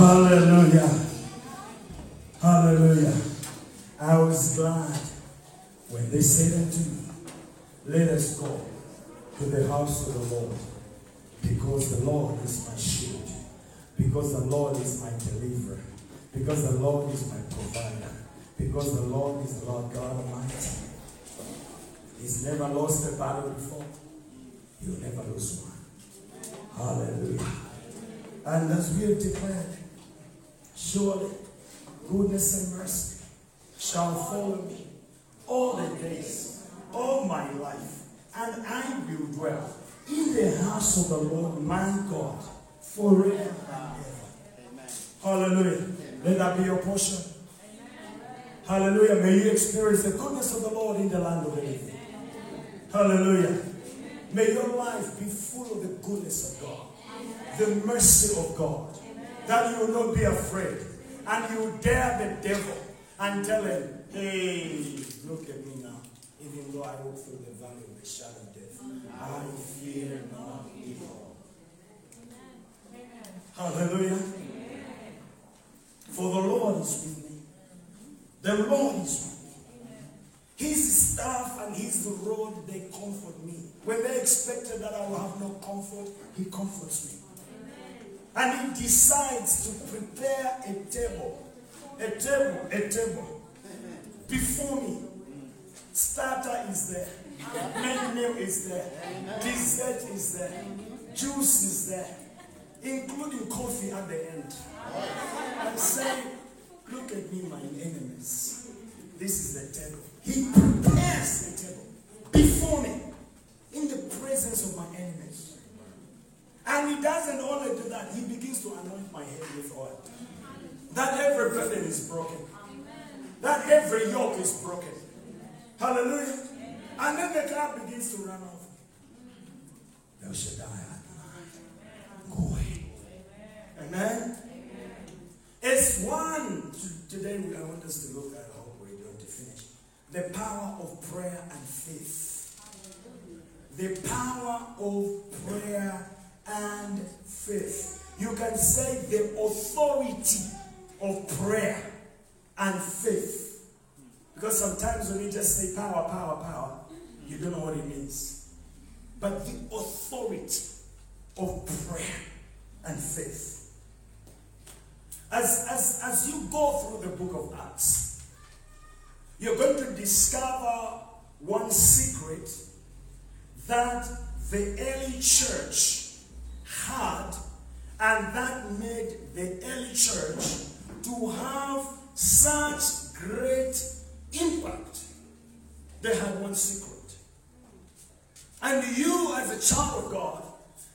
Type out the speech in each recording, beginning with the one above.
Hallelujah. Hallelujah. I was glad when they said unto me, Let us go to the house of the Lord, because the Lord is my shield, because the Lord is my deliverer, because the Lord is my provider, because the Lord is the Lord God Almighty. He's never lost a battle before. He'll never lose one. Hallelujah. And as we have declared, surely goodness and mercy shall follow me all the days of my life, and I will dwell in the house of the Lord my God forever and ever. Hallelujah. Let that be your portion. Hallelujah. May you experience the goodness of the Lord in the land of the living. Hallelujah. May your life be full of the goodness of God, the mercy of God, that you will not be afraid. And you dare the devil and tell him, hey, look at me now. Even though I walk through the valley of the shadow of death, I fear not evil. Amen. Hallelujah. For the Lord is with me. The Lord is with me. His staff and his rod, they comfort me. When they expected that I will have no comfort, he comforts me. And he decides to prepare a table, a table, a table before me. Starter is there, main meal is there, dessert is there, juice is there, including coffee at the end. And say, look at me, my enemies. This is the table. He prepares the table before me in the presence of my enemies. And he doesn't only do that, he begins to anoint my head with oil. That every burden is broken. That every yoke is broken. Hallelujah. And then the cloud begins to run off. Thou shalt die Go away. Amen. It's one. Today I want us to look at, hope we're going to finish. The power of prayer and faith. The power of prayer and faith. You can say the authority of prayer and faith. Because sometimes when you just say power, power, power, you don't know what it means. But the authority of prayer and faith. As, as, as you go through the book of Acts, you're going to discover one secret that the early church had, and that made the early church to have such great impact. They had one secret. And you, as a child of God,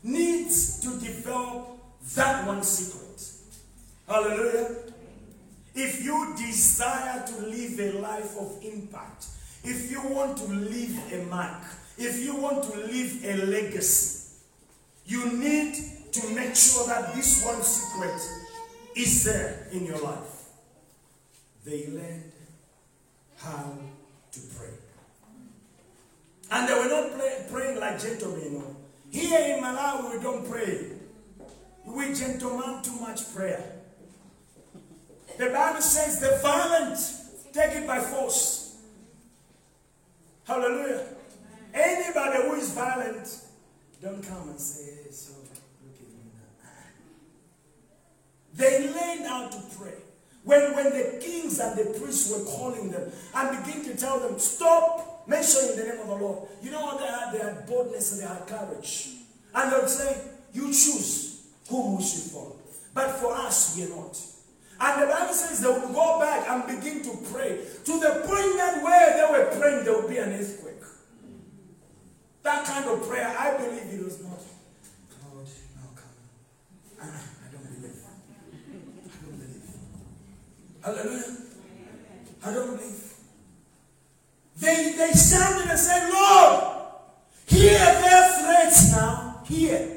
needs to develop that one secret. Hallelujah. If you desire to live a life of impact, if you want to leave a mark, if you want to leave a legacy, you need to make sure that this one secret is there in your life. They learned how to pray. And they were not praying like gentlemen. Here in Malawi, we don't pray. We gentlemen too much prayer. The Bible says the violent take it by force. Hallelujah. Anybody who is violent, don't come and say, hey, so look at me now. They learned how to pray. When, when the kings and the priests were calling them and begin to tell them, stop mentioning the name of the Lord. You know what they had? They had boldness and they had courage. And they would say, you choose whom we should follow. But for us, we are not. And the Bible says they would go back and begin to pray to the point that where they were praying, there would be an earthquake. That kind of prayer, I believe it was not. Now come. I, I don't believe. I don't believe. Hallelujah. I don't believe. They, they shouted and said, Lord, hear their threats now. Hear.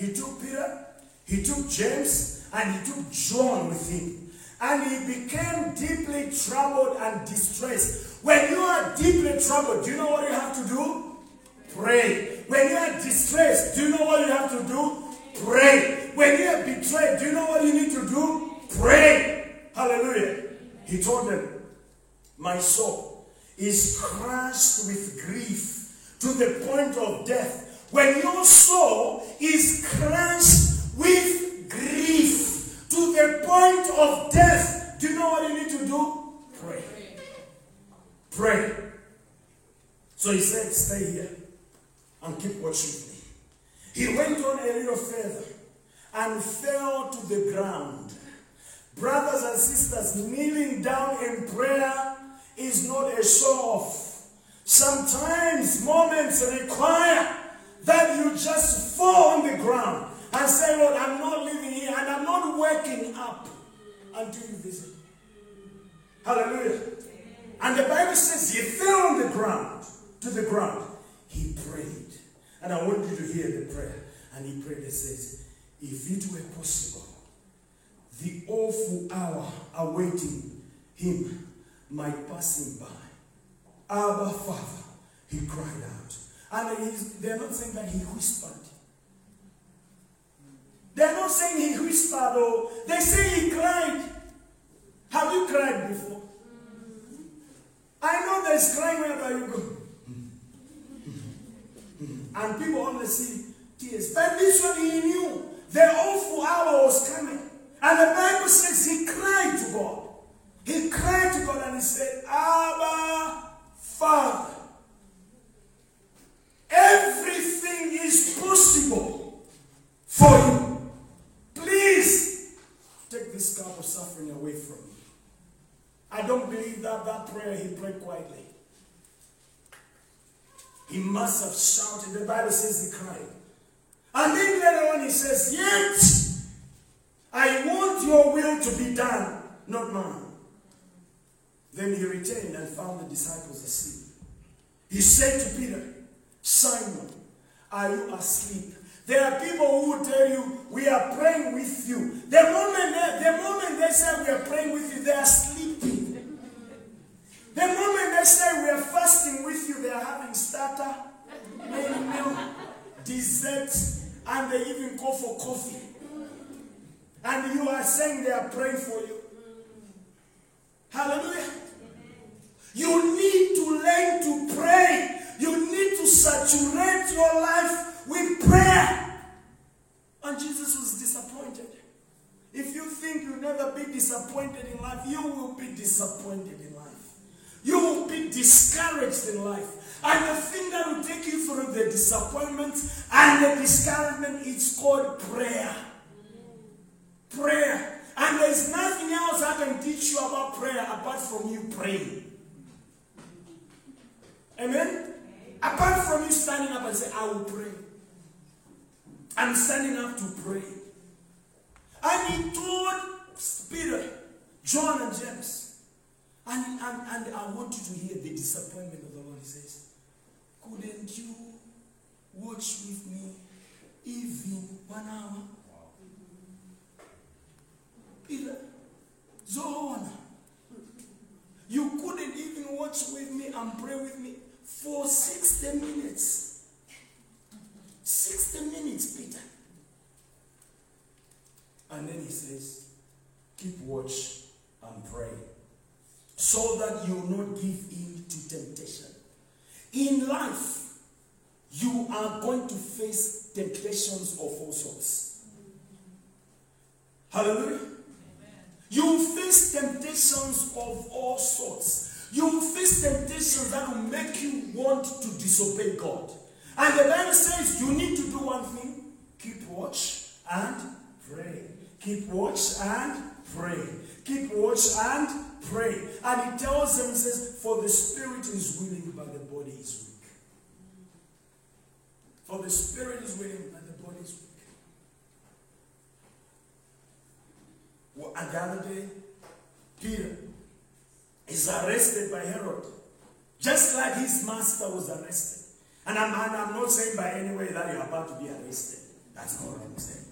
He took Peter, he took James, and he took John with him. And he became deeply troubled and distressed. When you are deeply troubled, do you know what you have to do? Pray. When you are distressed, do you know what you have to do? Pray. When you are betrayed, do you know what you need to do? Pray. Hallelujah. He told them, My soul is crushed with grief to the point of death. When your soul is crushed with grief to the point of death, do you know what you need to do? Pray. Pray. So he said, Stay here and keep watching me. He went on a little further and fell to the ground. Brothers and sisters, kneeling down in prayer is not a show off. Sometimes moments require that you just fall on the ground and say, Lord, I'm not living here and I'm not waking up until you visit. Hallelujah. And the Bible says he fell on the ground, to the ground. He prayed. And I want you to hear the prayer. And he prayed and says, If it were possible, the awful hour awaiting him might pass him by. Abba, Father, he cried out. And they're not saying that he whispered. They're not saying he whispered or they say he cried. Have you cried before? I know there's crying wherever you go. And people only see tears. But this one he knew the awful hour was coming. And the Bible says he cried to God. He cried to God and he said, Abba, Father, everything is possible for you. Please take this cup of suffering away from me. I don't believe that that prayer he prayed quietly. He must have shouted. The Bible says he cried. And then later on he says, Yet I want your will to be done, not mine. Then he returned and found the disciples asleep. He said to Peter, Simon, are you asleep? There are people who will tell you, we are praying with you. The moment they, the moment they say we are praying with you, they are sleeping. The moment they say we are fasting with you, they are having starter, main meal, dessert, and they even call for coffee. And you are saying they are praying for you. Hallelujah. You need to learn to pray. You need to saturate your life with prayer. And Jesus was disappointed. If you think you'll never be disappointed in life, you will be disappointed in life. You will be discouraged in life. And the thing that will take you through the disappointment and the discouragement is called prayer. Prayer. And there's nothing else I can teach you about prayer apart from you praying. Amen? Apart from you standing up and say, I will pray. I'm standing up to pray. And he told Peter, John, and James, and, and, and I want you to hear the disappointment of the Lord. He says, Couldn't you watch with me even one hour? Peter, Zohana, you couldn't even watch with me and pray with me for 60 minutes. 60 minutes, Peter. And then he says, Keep watch and pray so that you will not give in to temptation. In life, you are going to face temptations of all sorts. Hallelujah. You face temptations of all sorts. You will face temptations that will make you want to disobey God. And the Bible says you need to do one thing keep watch and pray. Keep watch and pray. Keep watch and pray. And he tells them, he says, For the spirit is willing, but the body is weak. For the spirit is willing, but the body is weak. Well, and the other day, Peter is arrested by Herod, just like his master was arrested. And I'm, and I'm not saying by any way that you're about to be arrested. That's not what I'm saying.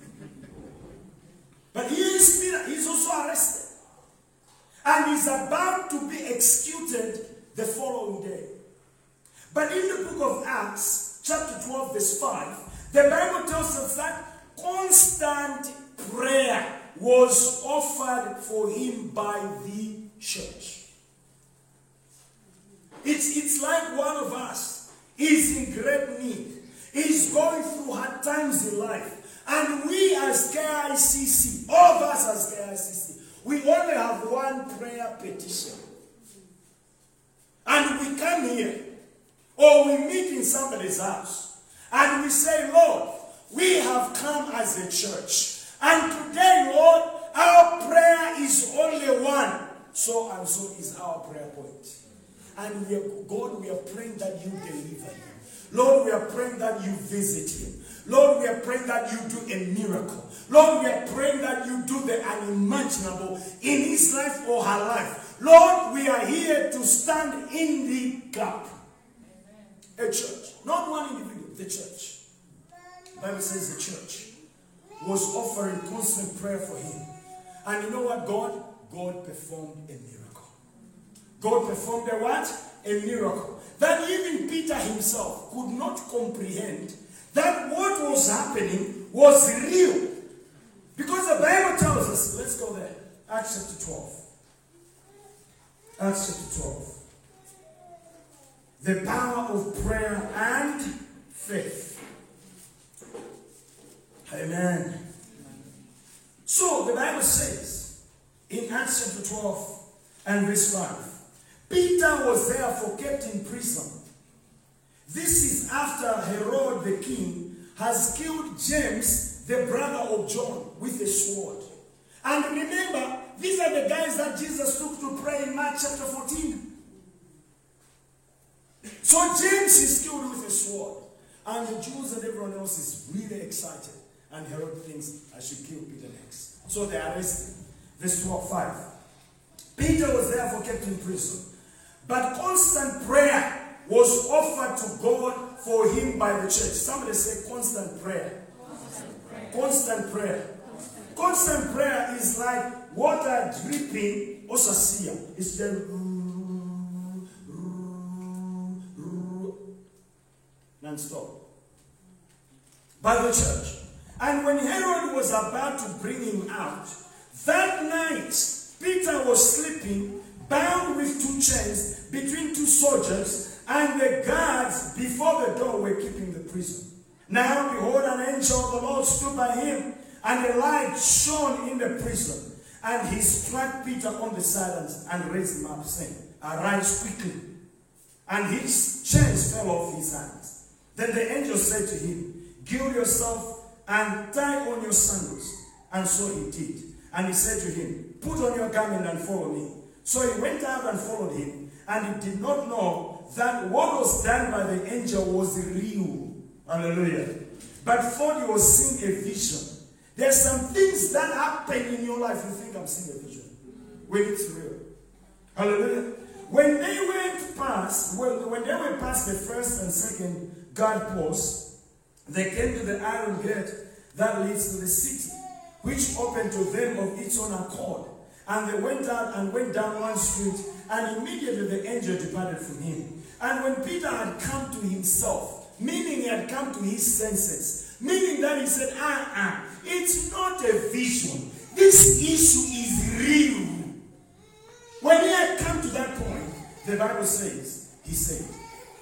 But he is he's also arrested. And he's about to be executed the following day. But in the book of Acts, chapter 12, verse 5, the Bible tells us that constant prayer was offered for him by the church. It's, it's like one of us is in great need. He's going through hard times in life. And we as KICC, all of us as KICC, we only have one prayer petition. And we come here, or we meet in somebody's house, and we say, Lord, we have come as a church. And today, Lord, our prayer is only one. So and so is our prayer point. And we are, God, we are praying that you deliver him. Lord, we are praying that you visit him. Lord, we are praying that you do a miracle. Lord, we are praying that you do the unimaginable in his life or her life. Lord, we are here to stand in the gap. A church, not one individual, the church. The Bible says the church was offering constant prayer for him. And you know what, God? God performed a miracle. God performed a what? A miracle. That even Peter himself could not comprehend that what was happening was real. Because the Bible tells us, let's go there, Acts chapter 12. Acts chapter 12. The power of prayer and faith. Amen. So the Bible says in Acts chapter 12 and verse 5 Peter was therefore kept in prison. This is after Herod the king has killed James, the brother of John, with a sword. And remember, these are the guys that Jesus took to pray in Mark chapter 14. So James is killed with a sword. And the Jews and everyone else is really excited. And Herod thinks, I should kill Peter next. So they arrest him. Verse 12, 5. Peter was therefore kept in prison. But constant prayer was offered to God for him by the church. Somebody say constant prayer. Constant prayer. Constant prayer. Constant prayer is like water dripping osasia. It's the non-stop. By the church. And when Herod was about to bring him out, that night Peter was sleeping, bound with two chains between two soldiers, and the guards before the door were keeping the prison. Now, behold, an angel of the Lord stood by him, and a light shone in the prison. And he struck Peter on the side and raised him up, saying, Arise quickly. and his chains fell off his hands. Then the angel said to him, Gild yourself and tie on your sandals. And so he did. And he said to him, Put on your garment and follow me. So he went out and followed him, and he did not know that what was done by the angel was real. Hallelujah. But thought he was seeing a vision. There's some things that happen in your life, you think I'm seeing a vision. When it's real. Hallelujah. When they went past, well, when they went past the first and second guard posts, they came to the iron gate that leads to the city, which opened to them of its own accord. And they went out and went down one street, and immediately the angel departed from him. And when Peter had come to himself, meaning he had come to his senses, meaning that he said, ah, ah, it's not a vision. This issue is real. When he had come to that point, the Bible says, he said,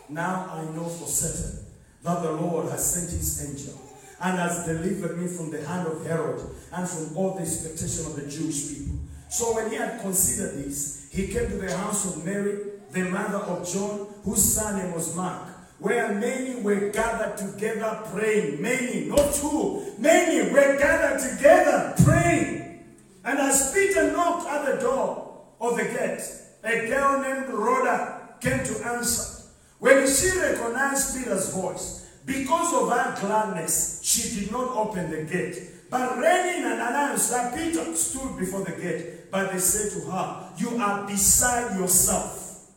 Now I know for certain that the Lord has sent his angel and has delivered me from the hand of Herod and from all the expectation of the Jewish people. So when he had considered this, he came to the house of Mary, the mother of John, whose surname was Mark, where many were gathered together praying. Many, not two, many were gathered together praying. And as Peter knocked at the door, of the gate, a girl named Rhoda came to answer. When she recognized Peter's voice, because of her gladness, she did not open the gate, but ran in and announced that Peter stood before the gate. But they said to her, You are beside yourself.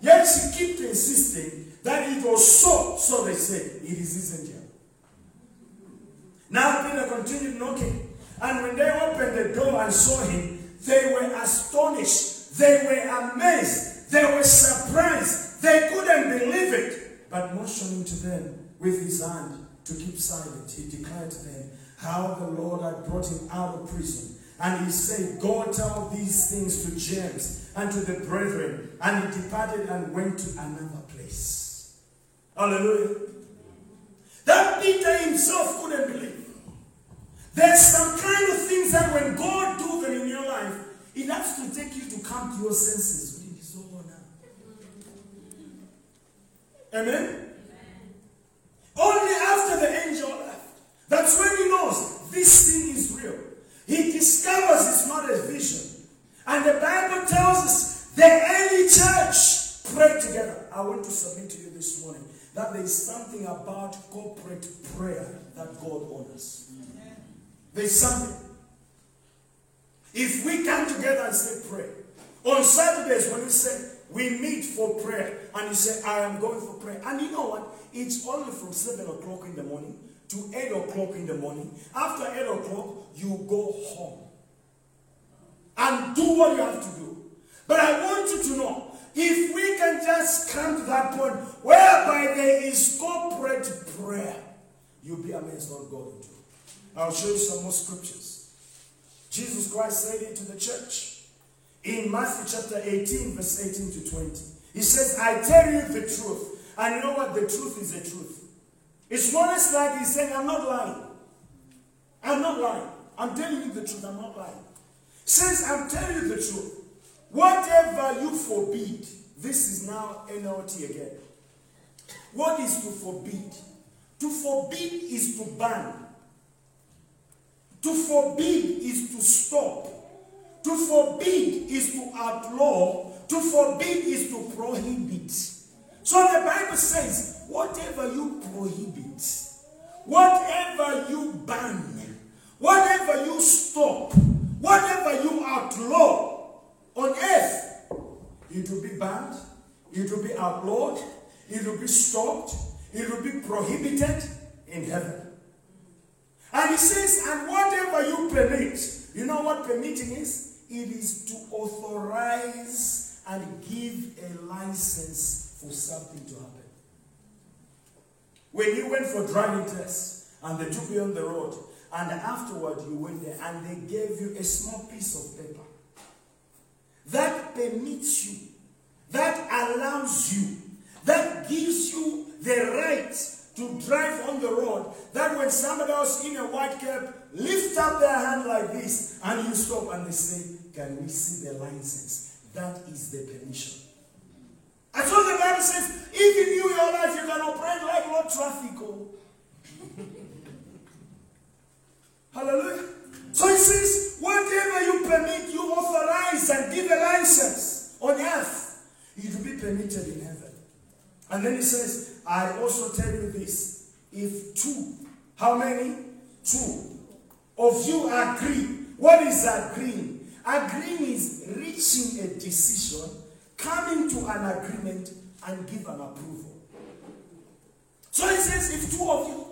Yet she kept insisting that it was so. So they said, It is his angel. Now Peter continued knocking. And when they opened the door and saw him, they were astonished. They were amazed. They were surprised. They couldn't believe it. But motioning to them with his hand to keep silent, he declared to them how the Lord had brought him out of prison. And he said, Go tell these things to James and to the brethren. And he departed and went to another place. Hallelujah. That Peter himself couldn't believe. There's some kind of things that when God do them in your life, it has to take you to come to your senses. Amen? Only after the angel left. That's when he knows this thing is real. He discovers it's not a vision. And the Bible tells us the early church prayed together. I want to submit to you this morning that there is something about corporate prayer that God honors. There's something. If we come together and say pray, on Saturdays when we say we meet for prayer, and you say, I am going for prayer, and you know what? It's only from 7 o'clock in the morning to 8 o'clock in the morning. After 8 o'clock, you go home and do what you have to do. But I want you to know if we can just come to that point whereby there is corporate prayer, you'll be amazed what God will do. I'll show you some more scriptures. Jesus Christ said it to the church in Matthew chapter 18, verse 18 to 20. He says, I tell you the truth. And you know what? The truth is the truth. It's not as like he's saying, I'm not lying. I'm not lying. I'm telling you the truth. I'm not lying. Since I'm telling you the truth. Whatever you forbid, this is now NLT again. What is to forbid? To forbid is to ban. To forbid is to stop. To forbid is to outlaw. To forbid is to prohibit. So the Bible says, whatever you prohibit, whatever you ban, whatever you stop, whatever you outlaw on earth, it will be banned, it will be outlawed, it will be stopped, it will be prohibited in heaven. And he says, and whatever you permit, you know what permitting is? It is to authorize and give a license for something to happen. When you went for driving tests and they took you on the road, and afterward you went there and they gave you a small piece of paper that permits you, that allows you, that gives you the right to drive on the road that when somebody else in a white cap lift up their hand like this and you stop and they say, Can we see the license? That is the permission. I told the Bible says, if you your life, you can operate like road traffic. Oh. Hallelujah. So he says, whatever you permit, you authorize and give a license on earth, it will be permitted in heaven. And then he says, I also tell you this if two, how many? Two of you agree. What is agreeing? Agreeing is reaching a decision, coming to an agreement, and give an approval. So he says, if two of you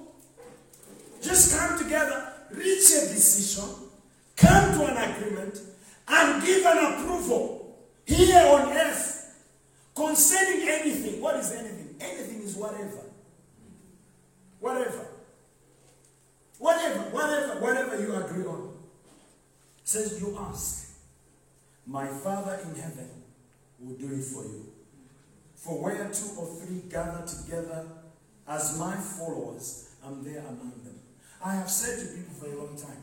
just come together, reach a decision, come to an agreement, and give an approval here on earth concerning anything. What is anything? Anything is whatever. Whatever. Whatever, whatever, whatever you agree on. Says you ask. My Father in heaven will do it for you. For where two or three gather together as my followers, I'm there among them. I have said to people for a long time,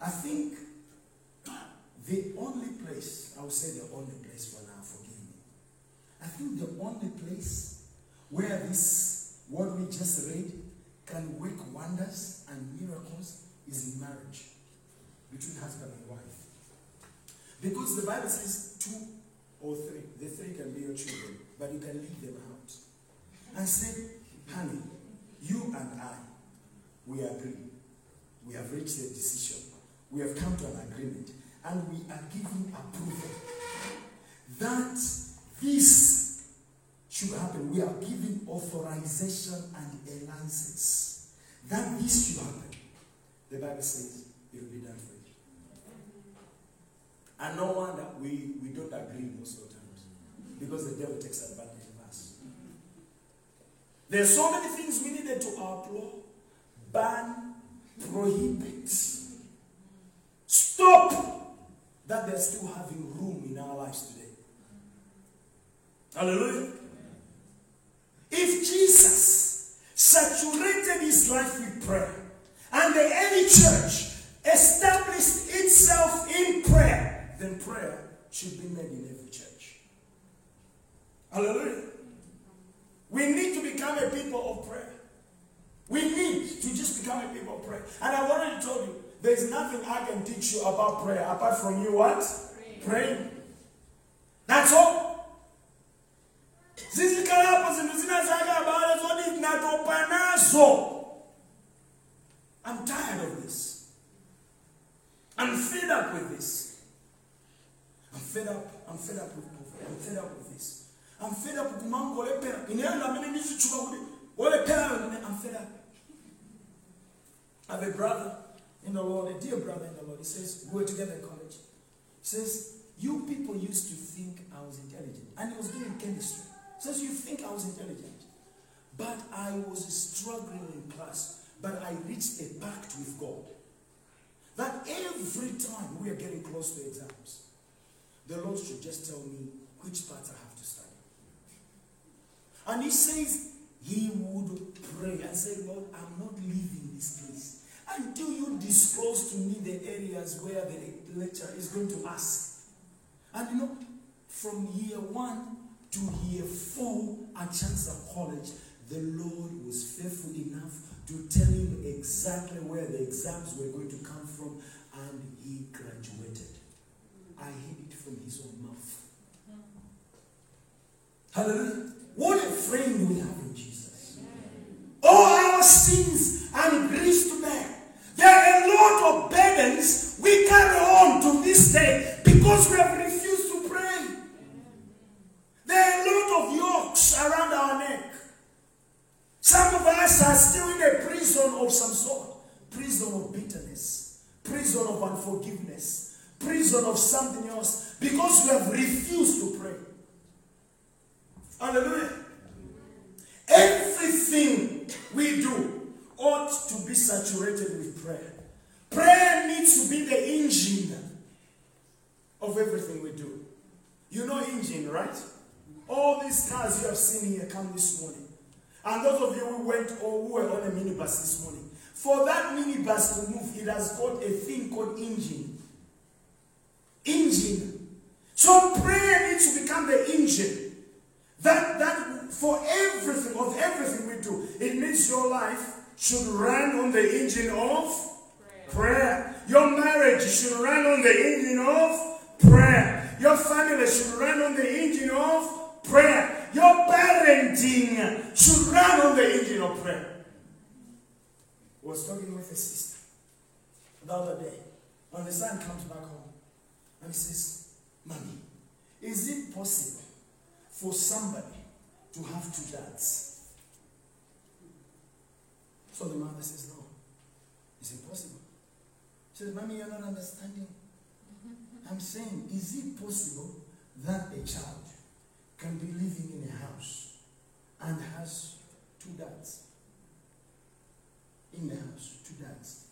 I think the only place, I will say the only place for now, forgive me. I think the only place where this, what we just read, can work wonders and miracles is in marriage between husband and wife. Because the Bible says two or three. The three can be your children, but you can leave them out. And say, honey, you and I, we agree. We have reached a decision. We have come to an agreement. And we are giving approval that this should happen. We are giving authorization and a license that this should happen. The Bible says it will be done for you. And no wonder we, we don't agree most of the times because the devil takes advantage of us. There are so many things we needed to outlaw, ban, prohibit, stop that they're still having room in our lives today. Hallelujah. If Jesus saturated his life with prayer and the early church established itself in prayer, then prayer should be made in every church. Hallelujah. We need to become a people of prayer. We need to just become a people of prayer. And I've already told you, there's nothing I can teach you about prayer apart from you what? Praying. That's all. zizikalapo zinthu zina zake abale zoti tinatopa nazo i'm tired of this i'm fed up with this i'm fed up i'm fed up with poverty i'm fed up with this i'm fed up ndizitchuka kuti olepherayo ine i'm fed up I have a brother in the Lord, a dear brother in the Lord. He says, we were together in college. He says, You people used to think I was intelligent. And he was doing chemistry. He says, You think I was intelligent. But I was struggling in class. But I reached a pact with God. That every time we are getting close to exams, the Lord should just tell me which part I have to study. And he says he would pray and say, Lord, I'm not leaving this place until you disclose to me the areas where the lecturer is going to ask. And you know, from year one to year four at Chancellor College, the Lord was faithful enough to tell him exactly where the exams were going to come from, and he graduated. I heard it from his own mouth. Hallelujah. What a friend we have in Jesus. All our sins and griefs to bear. There are a lot of burdens we carry on to this day because we have refused to pray. There are a lot of yokes around our neck. Some of us are still in a prison of some sort prison of bitterness, prison of unforgiveness, prison of something else because we have refused to pray. Hallelujah. Everything we do ought to be saturated with prayer. Prayer needs to be the engine of everything we do. You know engine, right? All these cars you have seen here come this morning. And those of you who went or who were on a minibus this morning, for that minibus to move, it has got a thing called engine. Engine. So prayer needs to become the engine that that for everything, of everything we do. It means your life should run on the engine of prayer. Your marriage should run on the engine of prayer. Your family should run on the engine of prayer. Your parenting should run on the engine of prayer. I was talking with a sister the other day. When the son comes back home and he says, Mommy, is it possible for somebody to have two dads? So the mother says, No, it's impossible. She says, Mommy, you're not understanding. Mm-hmm. I'm saying, is it possible that a child can be living in a house and has two dads? In the house, two dads.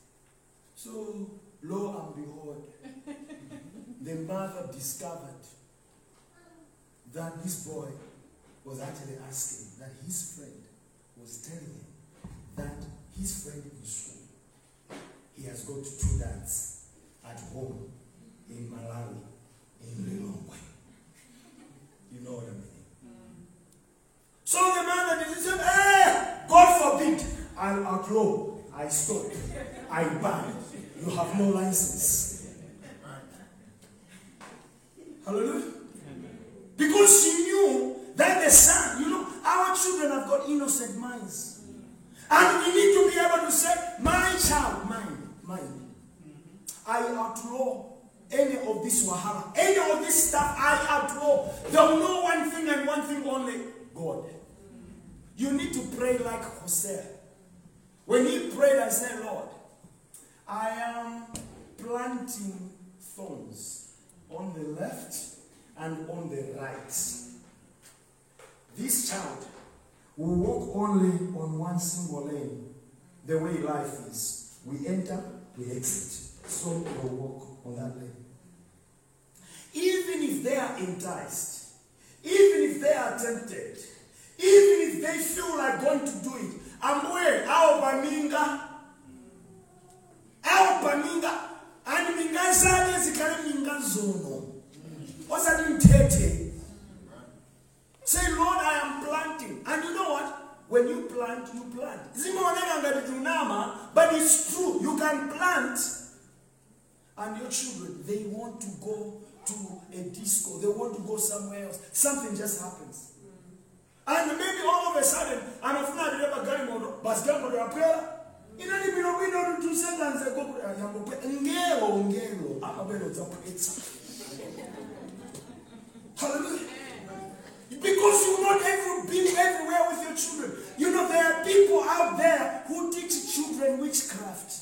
So, lo and behold, the mother discovered that this boy was actually asking that his friend was telling him that his friend in school, he has got two dads at home in Malawi, in Lilongwe. You know what I mean? So the mother did say, hey, God forbid, I'll outlaw, I stop, I ban. You have no license. Hallelujah. Because she knew that the son, you know, our children have got innocent minds. And we need to be able to say, my child, mine, mine. I outlaw any of this wahala, any of this stuff, I outlaw. They'll know one thing and one thing only God. You need to pray like Hosea. When he prayed and said, Lord, I am planting thorns on the left and on the right. This child will walk only on one single lane, the way life is. We enter, we exit. So we'll walk on that lane. Even if they are enticed, even if they are tempted, even if they feel like going to do it, I'm where our baminga, our baminga, and minga zane zikale minga zono. Osati mthethe. Say, Lord, I am planting. And you know what? When you plant, you plant. Zimaoneka ngati tunama, but it's true. You can plant, and your children, they to go to a disco. They want to go somewhere else. Something just happens. And maybe all of a sudden, anafuna dereva gari moto, basi gari moto yapera. Inani bino bino two seconds ago, eh, yambo ngelo ngelo, amabelo zapwetsa. Hallelujah. Because you're not every, been everywhere with your children. You know, there are people out there who teach children witchcraft.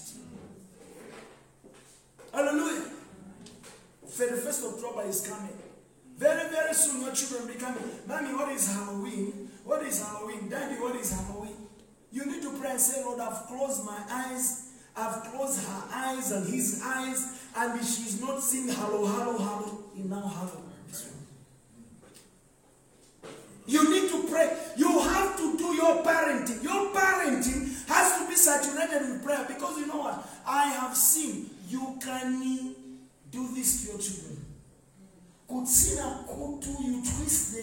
Hallelujah. 31st October is coming. Very, very soon your children will be coming. Mommy, what is Halloween? What is Halloween? Daddy, what is Halloween? You need to pray and say, Lord, I've closed my eyes. I've closed her eyes and his eyes. And if she's not seeing hello, hello, hello. You now hello. You need to pray. You have to do your parenting. Your parenting has to be saturated with prayer because you know what? I have seen you can do this to your children. Kutsina kutu, you twist the,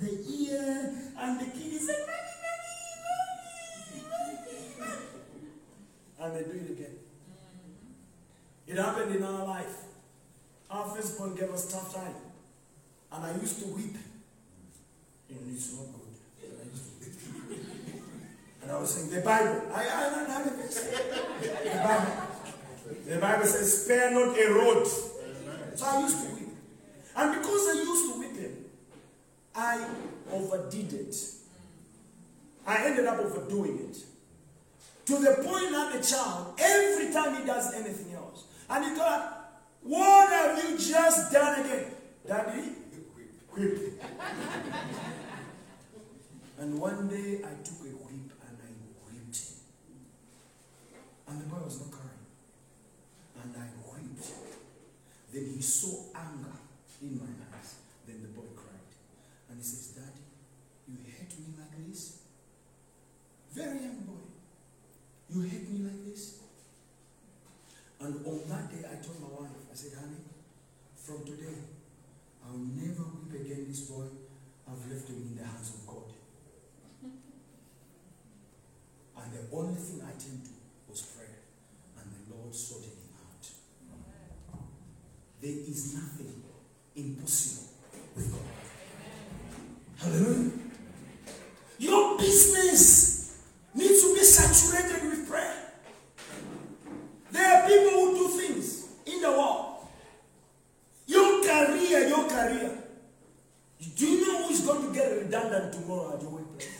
the ear, and the kid is like, "Mommy, mommy, mommy, mommy." and they do it again. It happened in our life. Our firstborn gave us tough time, and I used to weep. And it's not good. And I was saying, the Bible. I, I don't have it. The Bible. The Bible says, spare not a rod. So I used to weep. And because I used to weep him, I overdid it. I ended up overdoing it. To the point that the child, every time he does anything else, and he thought, what have you just done again? Daddy, whip. and one day I took a whip and I whipped him. And the boy was not crying. And I whipped. Then he saw anger in my eyes. Then the boy cried. And he says, Daddy, you hate me like this? Very young boy. You hate me like this? And on that day, I told my wife, I said, honey, from today, I'll never weep again this boy. I've left him in the hands of God. And the only thing I turned to was prayer. And the Lord sorted. There is nothing impossible with God. Hallelujah. Your business needs to be saturated with prayer. There are people who do things in the world. Your career, your career. Do you know who is going to get redundant tomorrow at your workplace?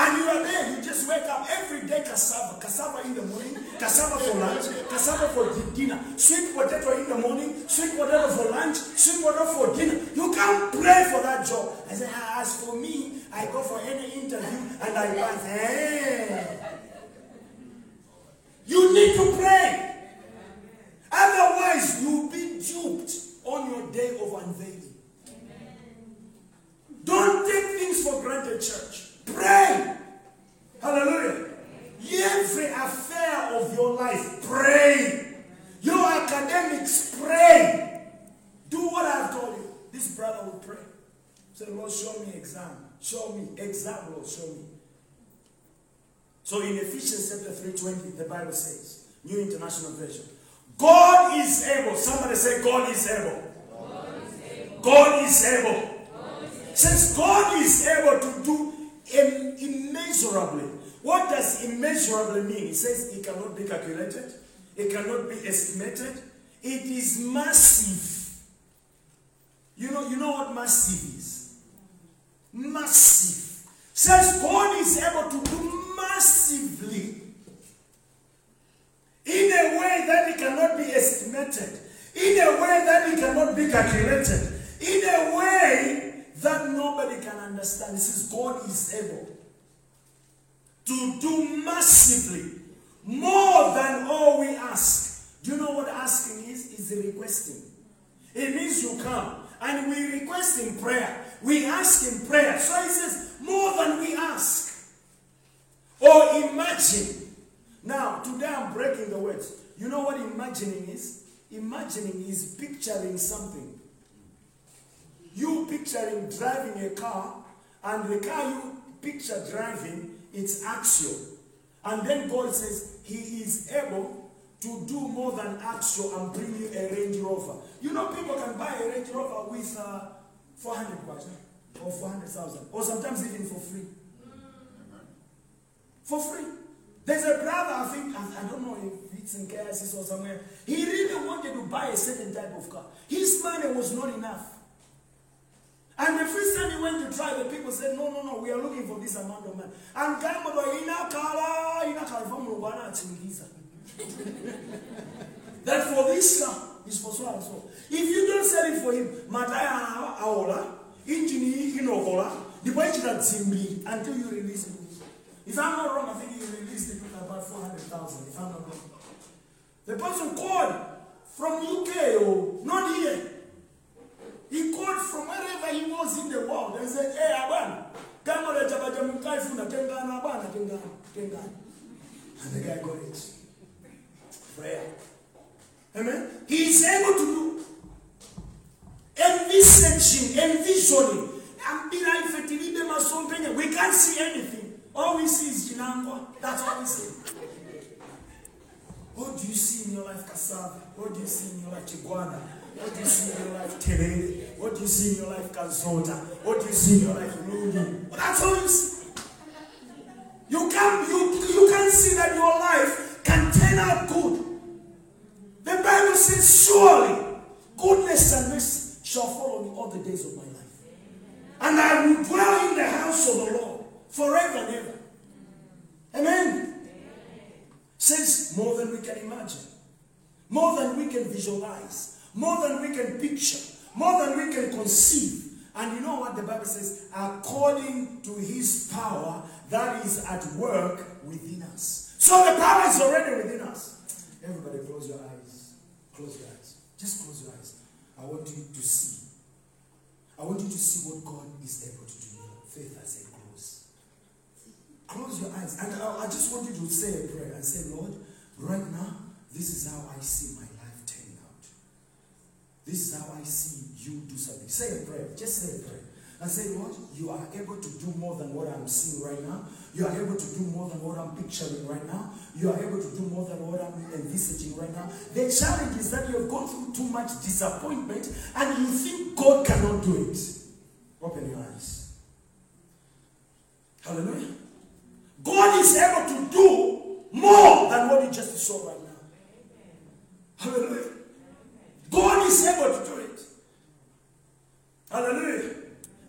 And you are there, you just wake up every day cassava, cassava in the morning, cassava for lunch, cassava for dinner, sweet potato in the morning, sweet potato for lunch, sweet potato for dinner. You can't pray for that job. I say, ah, as for me, I go for any interview and I pass. Hey. You need to pray. Otherwise, you'll be duped on your day of unveiling. Don't take things for granted, church. Pray. Hallelujah. Every affair of your life, pray. Your academics, pray. Do what I've told you. This brother will pray. Say, Lord, show me exam. Show me exam, Lord, show me. So in Ephesians chapter 3:20, the Bible says, New International Version, God is able. Somebody say, God is able. God is able. God is able. Since God is able to do immeasurably. What does immeasurably mean? It says it cannot be calculated, it cannot be estimated, it is massive. You know, you know what massive is? Massive. Says God is able to do massively in a way that it cannot be estimated, in a way that it cannot be calculated, in a way that nobody can understand. This is God is able to do massively more than all we ask. Do you know what asking is? Is requesting. It means you come and we request in prayer. We ask in prayer. So he says, more than we ask. Or imagine. Now, today I'm breaking the words. You know what imagining is? Imagining is picturing something. You picturing driving a car, and the car you picture driving, it's Axio. And then God says He is able to do more than Axio and bring you a Range Rover. You know, people can buy a Range Rover with uh, 400 kwacha or 400,000, or sometimes even for free. For free. There's a brother, I think, I, I don't know if it's in KICC or somewhere, he really wanted to buy a certain type of car. His money was not enough. And the first time he went to try, the people said, No, no, no, we are looking for this amount of money. And Gambo, ina kala, ina kala, That for this is for so and so. If you don't sell it for him, mataya aola, engine inokola, the that zimbli until you release it. If I'm not wrong, I think you released it with about 400,000, if I'm not wrong. The person called from UK or oh, not here. He called from wherever he was in the world and said, Hey, Aban, kama mkazi unatengana Aban, tengana, tengana. And the guy got it. Prayer. Amen. He is able to do envisaging, envisioning. We can't see anything. All we see is Jinangwa. That's all we see. What do you see in your life, cassava? What do you see in your life, Chiguana? What do you see in your life, Terere? What do you see in your life, Kazota? What do you see in your life, Rudy? Well, that's all you see. You can you you can see that your life can turn out good. The Bible says, surely goodness and mercy shall follow me all the days of my life. And I will dwell in the house of the Lord forever and ever. Amen. Says more than we can imagine, more than we can visualize, more than we can picture, more than we can conceive. And you know what the Bible says? According to his power that is at work within us. So the power is already within us. Everybody, close your eyes. Close your eyes. Just close your eyes. I want you to see. I want you to see what God is able to do. Faith, has say, close. Close your eyes. And I, I just want you to say a prayer and say, Lord, right now, this is how I see my. This is how I see you do something. Say a prayer. Just say a prayer. and say, Lord, you are able to do more than what I'm seeing right now. You are able to do more than what I'm picturing right now. You are able to do more than what I'm envisaging right now. The challenge is that you have gone through too much disappointment and you think God cannot do it. Open your eyes. Hallelujah. God is able to do more than what you just saw right now. Hallelujah. God is able to do it. Hallelujah.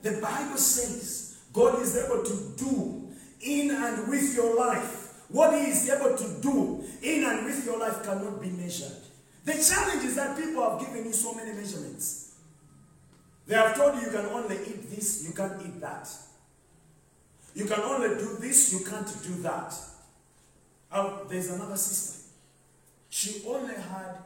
The Bible says God is able to do in and with your life. What He is able to do in and with your life cannot be measured. The challenge is that people have given you so many measurements. They have told you you can only eat this, you can't eat that. You can only do this, you can't do that. Oh, there's another sister. She only had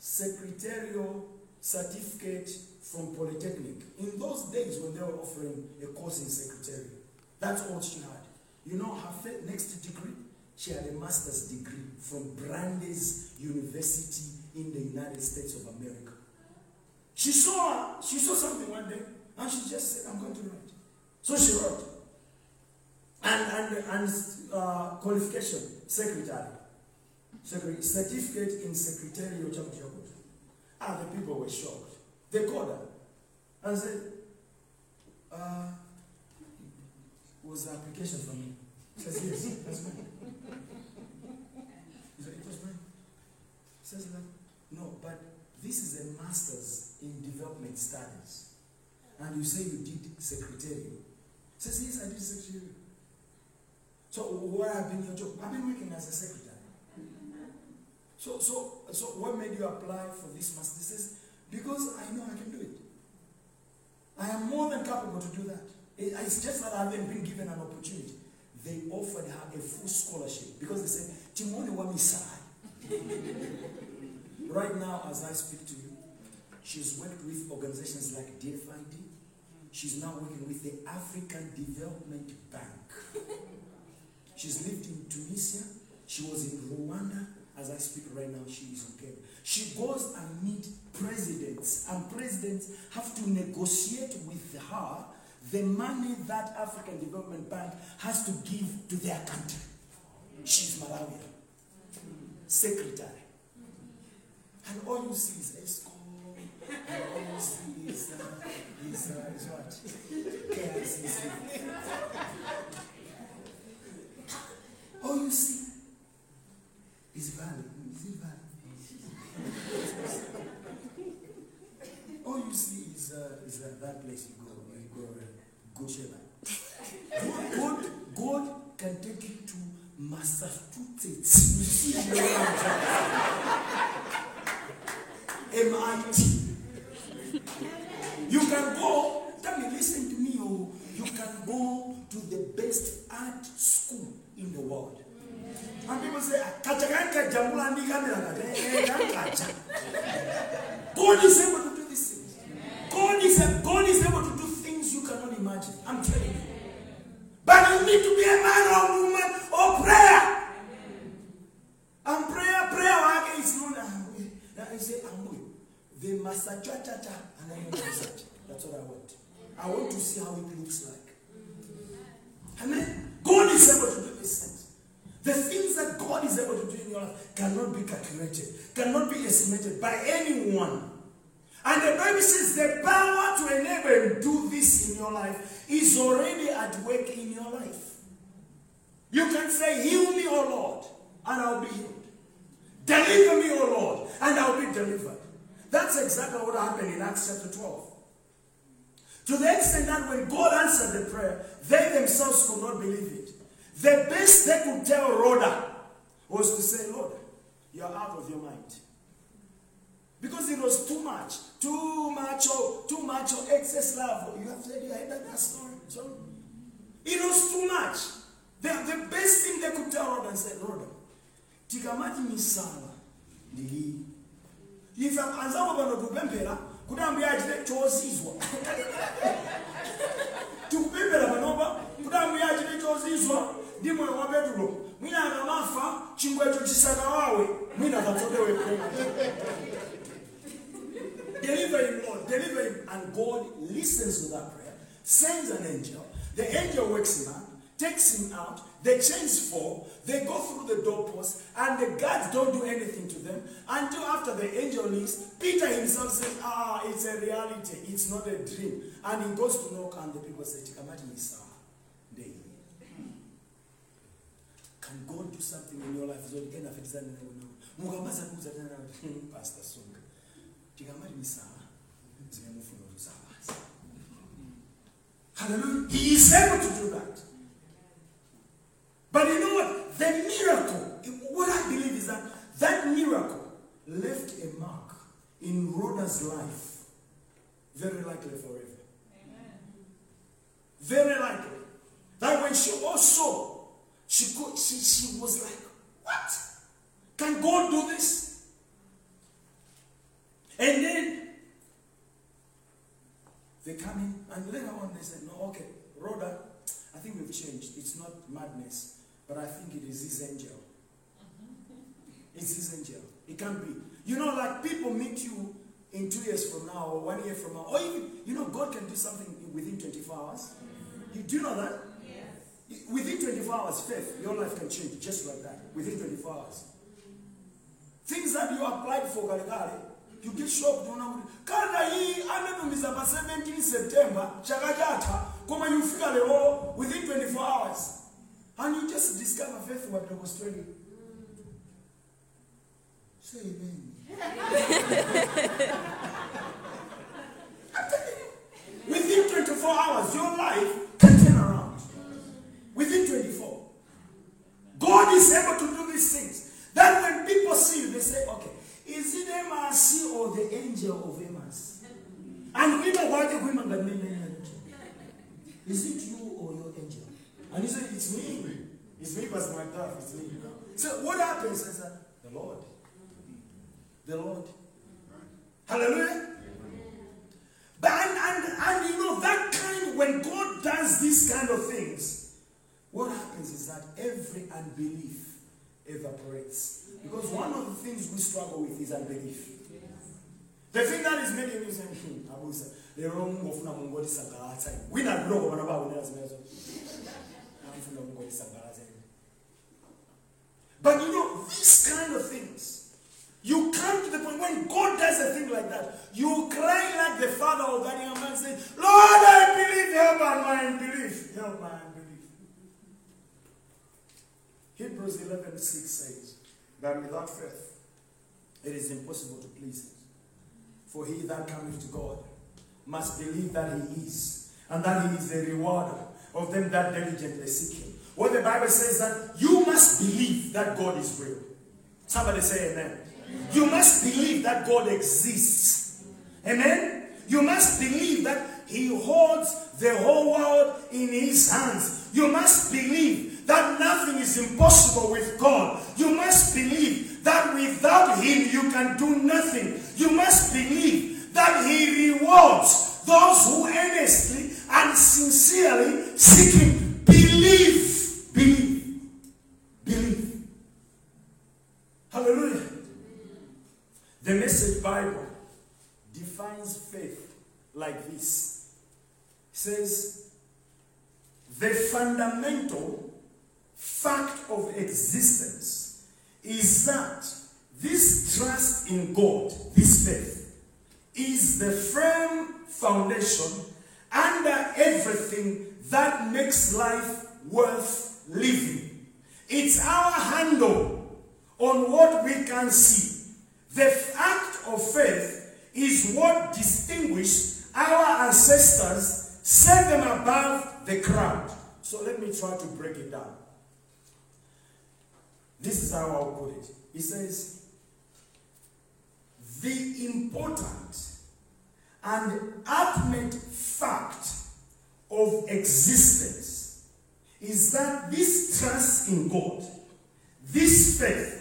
secretarial certificate from Polytechnic. In those days when they were offering a course in secretarial, that's all she had. You know her next degree? She had a master's degree from Brandeis University in the United States of America. She saw she saw something one day and she just said, I'm going to write. So she wrote. And and and uh, qualification, secretary. Certificate in secretarial job. Ah, the people were shocked. They called her and said, uh, was the application for me? He says, yes, that's mine. He said, it was mine. He says, no, but this is a master's in development studies. And you say you did secretarial. He says, yes, I did secretarial. So what have been your job? I've been working as a secretary. So, so, so what made you apply for this master? Because I know I can do it. I am more than capable to do that. It's just that I haven't been given an opportunity. They offered her a full scholarship because they said, Timoni Wamisai. right now, as I speak to you, she's worked with organizations like DFID. She's now working with the African Development Bank. She's lived in Tunisia. She was in Rwanda. As I speak right now, she is okay. She goes and meet presidents, and presidents have to negotiate with her the money that African Development Bank has to give to their country. She's Malawian, secretary. And all you see is ESCOM, and all you see is, uh, is, uh, is what? KICC. All you see is value. Is it value? All you see is, uh, is uh, that place you go, you go uh, Good Shepherd. God, God can take you to Massachusetts. You see MIT. You can go, tell me, listen to me, oh, you can go to the best art school in the world. And people say, God is able to do these things. God is, a, God is able to do things you cannot imagine. I'm telling you. But you need to be a man or a woman of prayer. And prayer, prayer is not I say, with. The master cha. And I research. That's what I want. I want to see how it looks like. Amen. God is able to. The things that God is able to do in your life cannot be calculated, cannot be estimated by anyone. And the Bible says the power to enable and do this in your life is already at work in your life. You can say, Heal me, O Lord, and I'll be healed. Deliver me, O Lord, and I'll be delivered. That's exactly what happened in Acts chapter 12. To the extent that when God answered the prayer, they themselves could not believe it. The best they could tell Rhoda was to say, Lord, you're out of your mind. Because it was too much, too much, or too much of excess love. You have said you heard that story. So it was too much. The, the best thing they could tell Rhoda and said, Rhoda, tikamati misala ndi ife anzangu pano kupemphera kuti ambuye achite chozizwa tikupemphera panopa kuti ambuye achite chozizwa ndi wa petulo mwina akamafa chingwecho chisakawawe mwina akatsotewe deliver him lord deliver him and god listens to that prayer sends an angel. The angel wakes him up, takes him out. The chains fall. They go through the doorpost, and the guards don't do anything to them until after the angel leaves. Peter himself says, "Ah, it's a reality. It's not a dream." And he goes to knock, and the people say, "Chikamati Misa, day." Can God do something in your life? So you can affect something. Mukambaza kuza tena Pastor Sunga. Chikamati Misa, zimemufuna uzawazi. Hallelujah. He is able to do that. But you know what? The miracle, what I believe is that that miracle left a mark in Rhoda's life, very likely forever. Amen. Very likely. That when she also, she could, she, she was like, what? Can God do this? And then they come in, and later on they said, no, okay, Rhoda, I think we've changed. It's not madness. But I think it is his angel. Mm-hmm. It's his angel. It can't be. You know, like people meet you in two years from now or one year from now, or even, you know, God can do something within 24 hours. Mm-hmm. You do know that? Within 24 hours, faith, your life can change just like that. Within 24 hours. Things that you applied for, Galikari, you get shocked. Kana hii ametumiza pa 17 September chaka chata koma you figure lero within 24 hours. And you just discover faith what was demonstrating. Say amen. I'm telling you. Within 24 hours, your life. Within 24. God is able to do these things. That when people see you, they say, okay, is it MRC or the angel of Emmaus? And we know what the women got men Is it you or your angel? And he said, It's me. It's me, because my MacDuff. It's me. you know. So what happens is that the Lord. The Lord. Hallelujah. But and, and, and you know that kind when God does these kind of things, what happens is that every unbelief evaporates. Because one of the things we struggle with is unbelief. The thing that is making me say, hmm, Abusa, the wrong of Namungodi Sangala time. We not know what about but you know, these kind of things, you come to the point when God does a thing like that, you cry like the father of that young man saying, Lord, I believe, help my unbelief. Help my. Hebrews 11 6 says that without faith, it is impossible to please Him. For he that cometh to God must believe that He is, and that He is the rewarder of them that diligently seek Him. What the Bible says that you must believe that God is real. Somebody say amen. You must believe that God exists. Amen. You must believe that He holds the whole world in His hands. You must believe that nothing is impossible with God. You must believe that without Him you can do nothing. You must believe that He rewards those who earnestly and sincerely seek Him. Believe Believe. Believe. Hallelujah. The message Bible defines faith like this. It says, the fundamental fact of existence is that this trust in God, this faith, is the firm foundation under everything that makes life worth living. It's our handle on what we can see. The act of faith is what distinguished our ancestors, set them above the crowd. So let me try to break it down. This is how I'll put it. He says, the important and ultimate fact of existence is that this trust in God, this faith,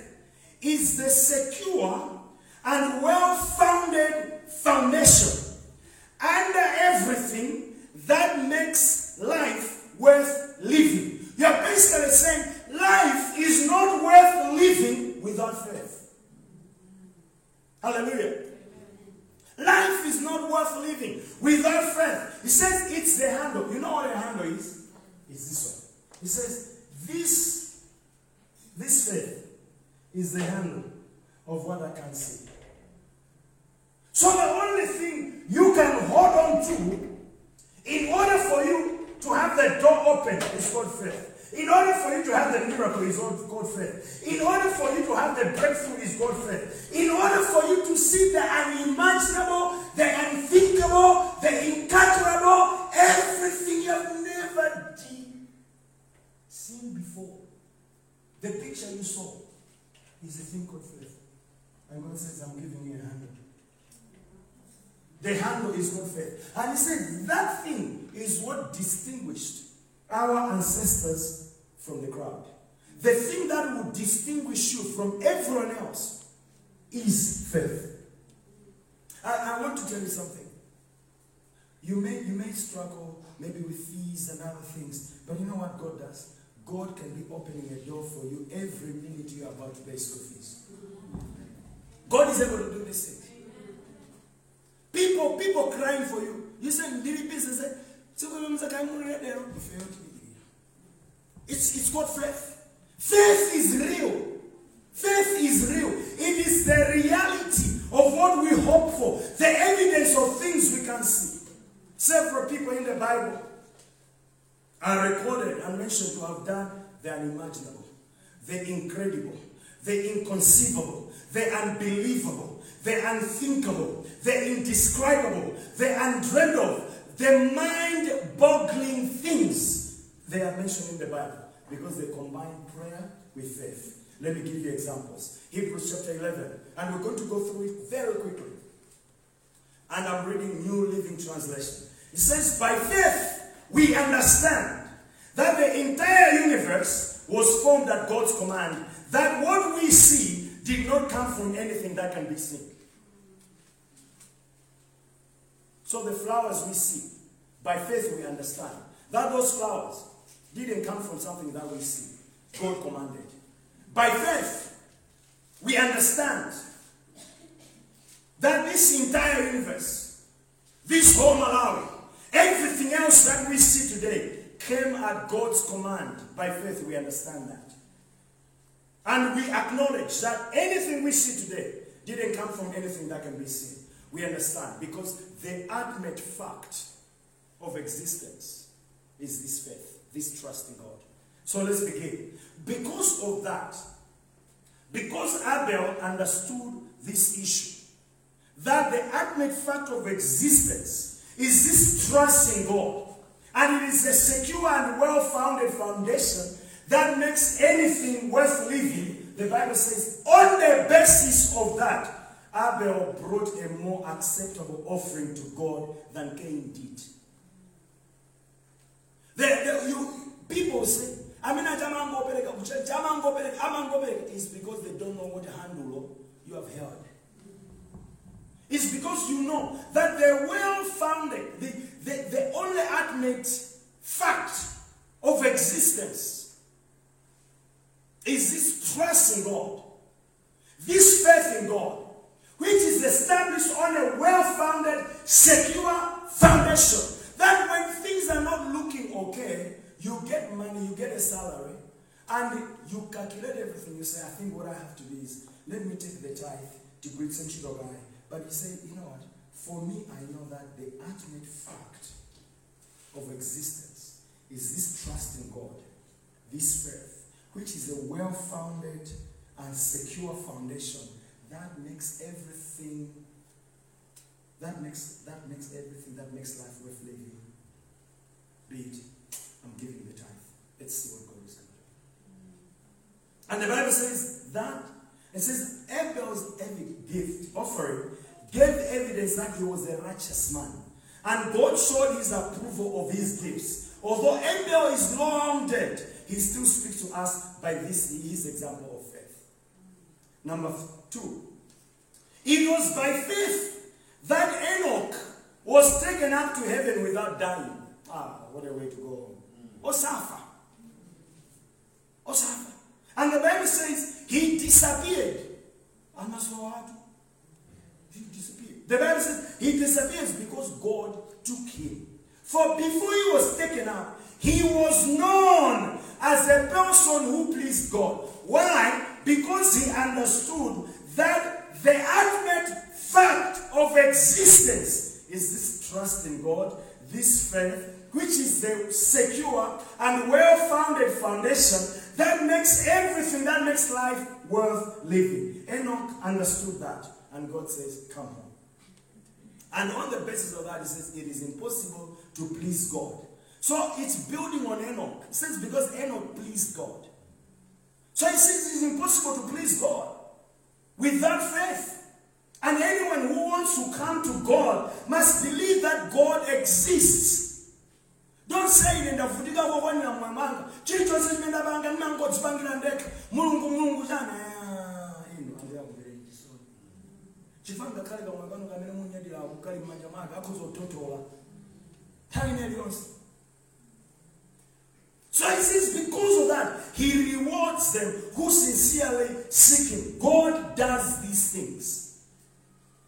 is the secure and well founded foundation under everything that makes life worth living. You're basically saying life is not worth living without faith. Hallelujah. Life is not worth living without faith. He says it's the handle. You know what the handle is? It's this one. He says, This, this faith is the handle of what I can see. So the only thing you can hold on to in order for you to have the door open is called faith. In order for you to have the miracle is called faith. In order for you to have the breakthrough is called faith. In order for you to see the unimaginable, the unthinkable, the incalculable, everything you have never seen before. The picture you saw is a thing called faith. And God says, I'm giving you a handle. The handle is called faith. And he said that thing is what distinguished our ancestors from the crowd. The thing that will distinguish you from everyone else is faith. I, I want to tell you something. You may, you may struggle maybe with fees and other things, but you know what God does? God can be opening a door for you every minute you're about to pay school fees. God is able to do this thing. People, people crying for you. You say, business, eh? It's, called faith. Faith is real. Faith is real. It is the reality of what we hope for, the evidence of things we can see. Several people in the Bible are recorded and mentioned to have done the unimaginable, the incredible, the inconceivable, the unbelievable, the unthinkable, the indescribable, the undreamed of, the mind boggling things they are mentioned in the Bible because they combine prayer with faith. Let me give you examples. Hebrews chapter 11, and we're going to go through it very quickly. And I'm reading New Living Translation. It says, By faith we understand that the entire universe was formed at God's command, that what we see did not come from anything that can be seen. So the flowers we see, by faith we understand that those flowers didn't come from something that we see. God commanded. By faith, we understand that this entire universe, this whole Malawi, everything else that we see today came at God's command. By faith, we understand that. And we acknowledge that anything we see today didn't come from anything that can be seen we understand because the ultimate fact of existence is this faith, this trust in God. So let's begin. Because of that, because Abel understood this issue, that the ultimate fact of existence is this trust in God, and it is a secure and well founded foundation that makes anything worth living. The Bible says, on the basis of that, Abel brought a more acceptable offering to God than Cain did. The, you, people say, I mean, I jamangopeleka, jamangopeleka, jamangopeleka." is because they don't know what handle you have held. It's because you know that the well founded, the, the, the only ultimate fact of existence is this trust in God, this faith in God which is established on a well-founded, secure foundation. That when things are not looking okay, you get money, you get a salary, and you calculate everything. You say, I think what I have to do is, let me take the tithe to great central guy. But you say, you know what? For me, I know that the ultimate fact of existence is this trust in God, this faith, which is a well-founded and secure foundation that makes everything, that makes, that makes everything, that makes life worth living. Be it, I'm giving the tithe. Let's see what God is going to do. And the Bible says that, it says Abel's gift, offering, gave evidence that he was a righteous man. And God showed his approval of his gifts. Although Abel is long dead, he still speaks to us by this his example of faith. Number Two, it was by faith that Enoch was taken up to heaven without dying. Ah, what a way to go. Osafa. Osafa. And the Bible says he disappeared. And that's what He disappeared. The Bible says he disappears because God took him. For before he was taken up, he was known as a person who pleased God. Why? Because he understood that the ultimate fact of existence is this trust in God, this faith, which is the secure and well-founded foundation that makes everything, that makes life worth living. Enoch understood that, and God says, Come home. And on the basis of that, he says, It is impossible to please God. So it's building on Enoch. It says, Because Enoch pleased God. So he says, It is impossible to please God without faith. And anyone who wants to come to God must believe that God exists. Don't say it ndavutika kokwanira mwamanga chili chonse chimene ndapanga ndimangodzipangira ndekha mulungu mulungu chana chifani ngakhale kamwe kano kamene munyadiraku kali m'manja mwake akhoza kutotola nthawi ineyi yonse so he says, because of that, he rewards them who sincerely seek him. God does these things.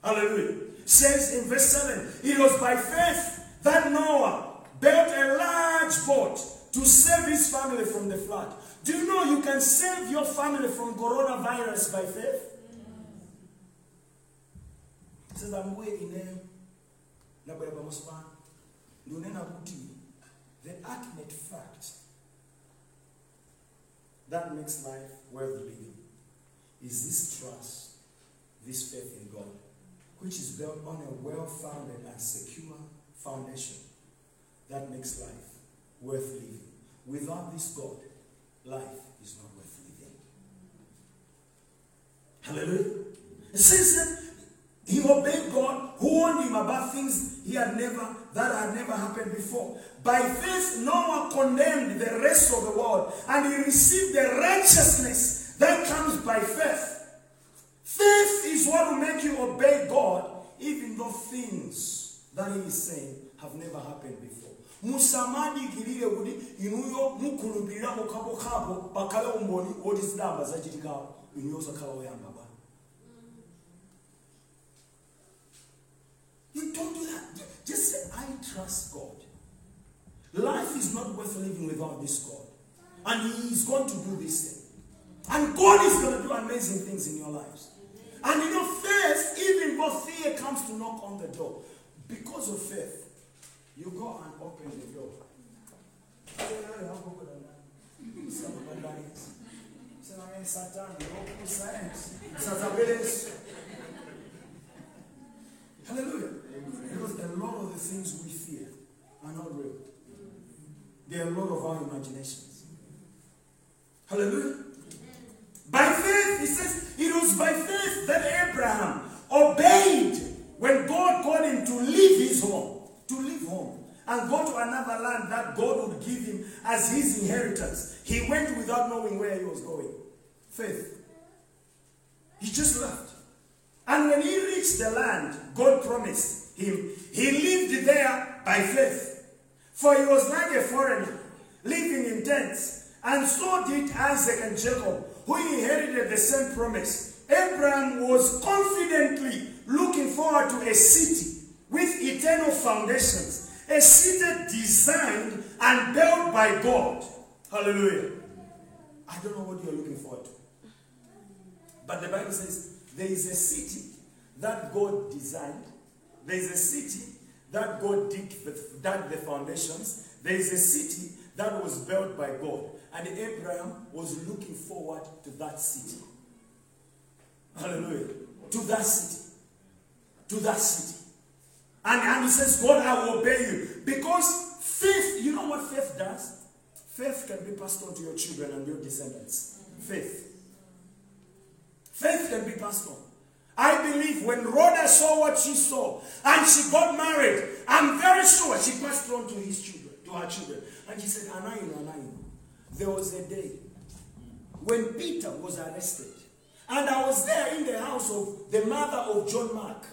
Hallelujah. Says in verse 7 It was by faith that Noah built a large boat to save his family from the flood. Do you know you can save your family from coronavirus by faith? Says pamosi pano ndionena kuti the ultimate fact that makes life worth living is this trust, this faith in God, which is built on a well-founded and secure foundation that makes life worth living. Without this God, life is not worth living. Hallelujah. It says that he obeyed God who warned him about things he had never that had never happened before. By faith, Noah condemned the rest of the world, and he received the righteousness that comes by faith. Faith is what will make you obey God, even though things that he is saying have never happened before. musamadikirire kuti inuyo mukhulupirira pokhapokhapo pakhale umboni woti zidamba zachitikapo inuyo osakhala woyamba bwana You don't do that. Just say, I trust God. Life is not worth living without this God. And He is going to do this thing. And God is going to do amazing things in your lives. And in your faith, even though fear comes to knock on the door, because of faith, you go and open the door. Hallelujah. Because a lot of the things we fear are not real. They are lot of our imaginations. Hallelujah. By faith, he says, it was by faith that Abraham obeyed when God called him to leave his home, to leave home, and go to another land that God would give him as his inheritance. He went without knowing where he was going. Faith. He just left. And when he reached the land God promised him, he lived there by faith. For he was like a foreigner, living in tents. And so did Isaac and Jacob, who inherited the same promise. Abraham was confidently looking forward to a city with eternal foundations, a city designed and built by God. Hallelujah. I don't know what you're looking forward to. But the Bible says there is a city that God designed. There is a city that God did dug the foundations. There is a city that was built by God. And Abraham was looking forward to that city. Hallelujah. To that city. To that city. And, and he says, God, I will obey you. Because faith, you know what faith does? Faith can be passed on to your children and your descendants. Faith. Faith can be passed on. I believe when Rhoda saw what she saw and she got married, I'm very sure she passed on to his children, to her children. And she said, Anaino, Anaino. There was a day when Peter was arrested. And I was there in the house of the mother of John Mark.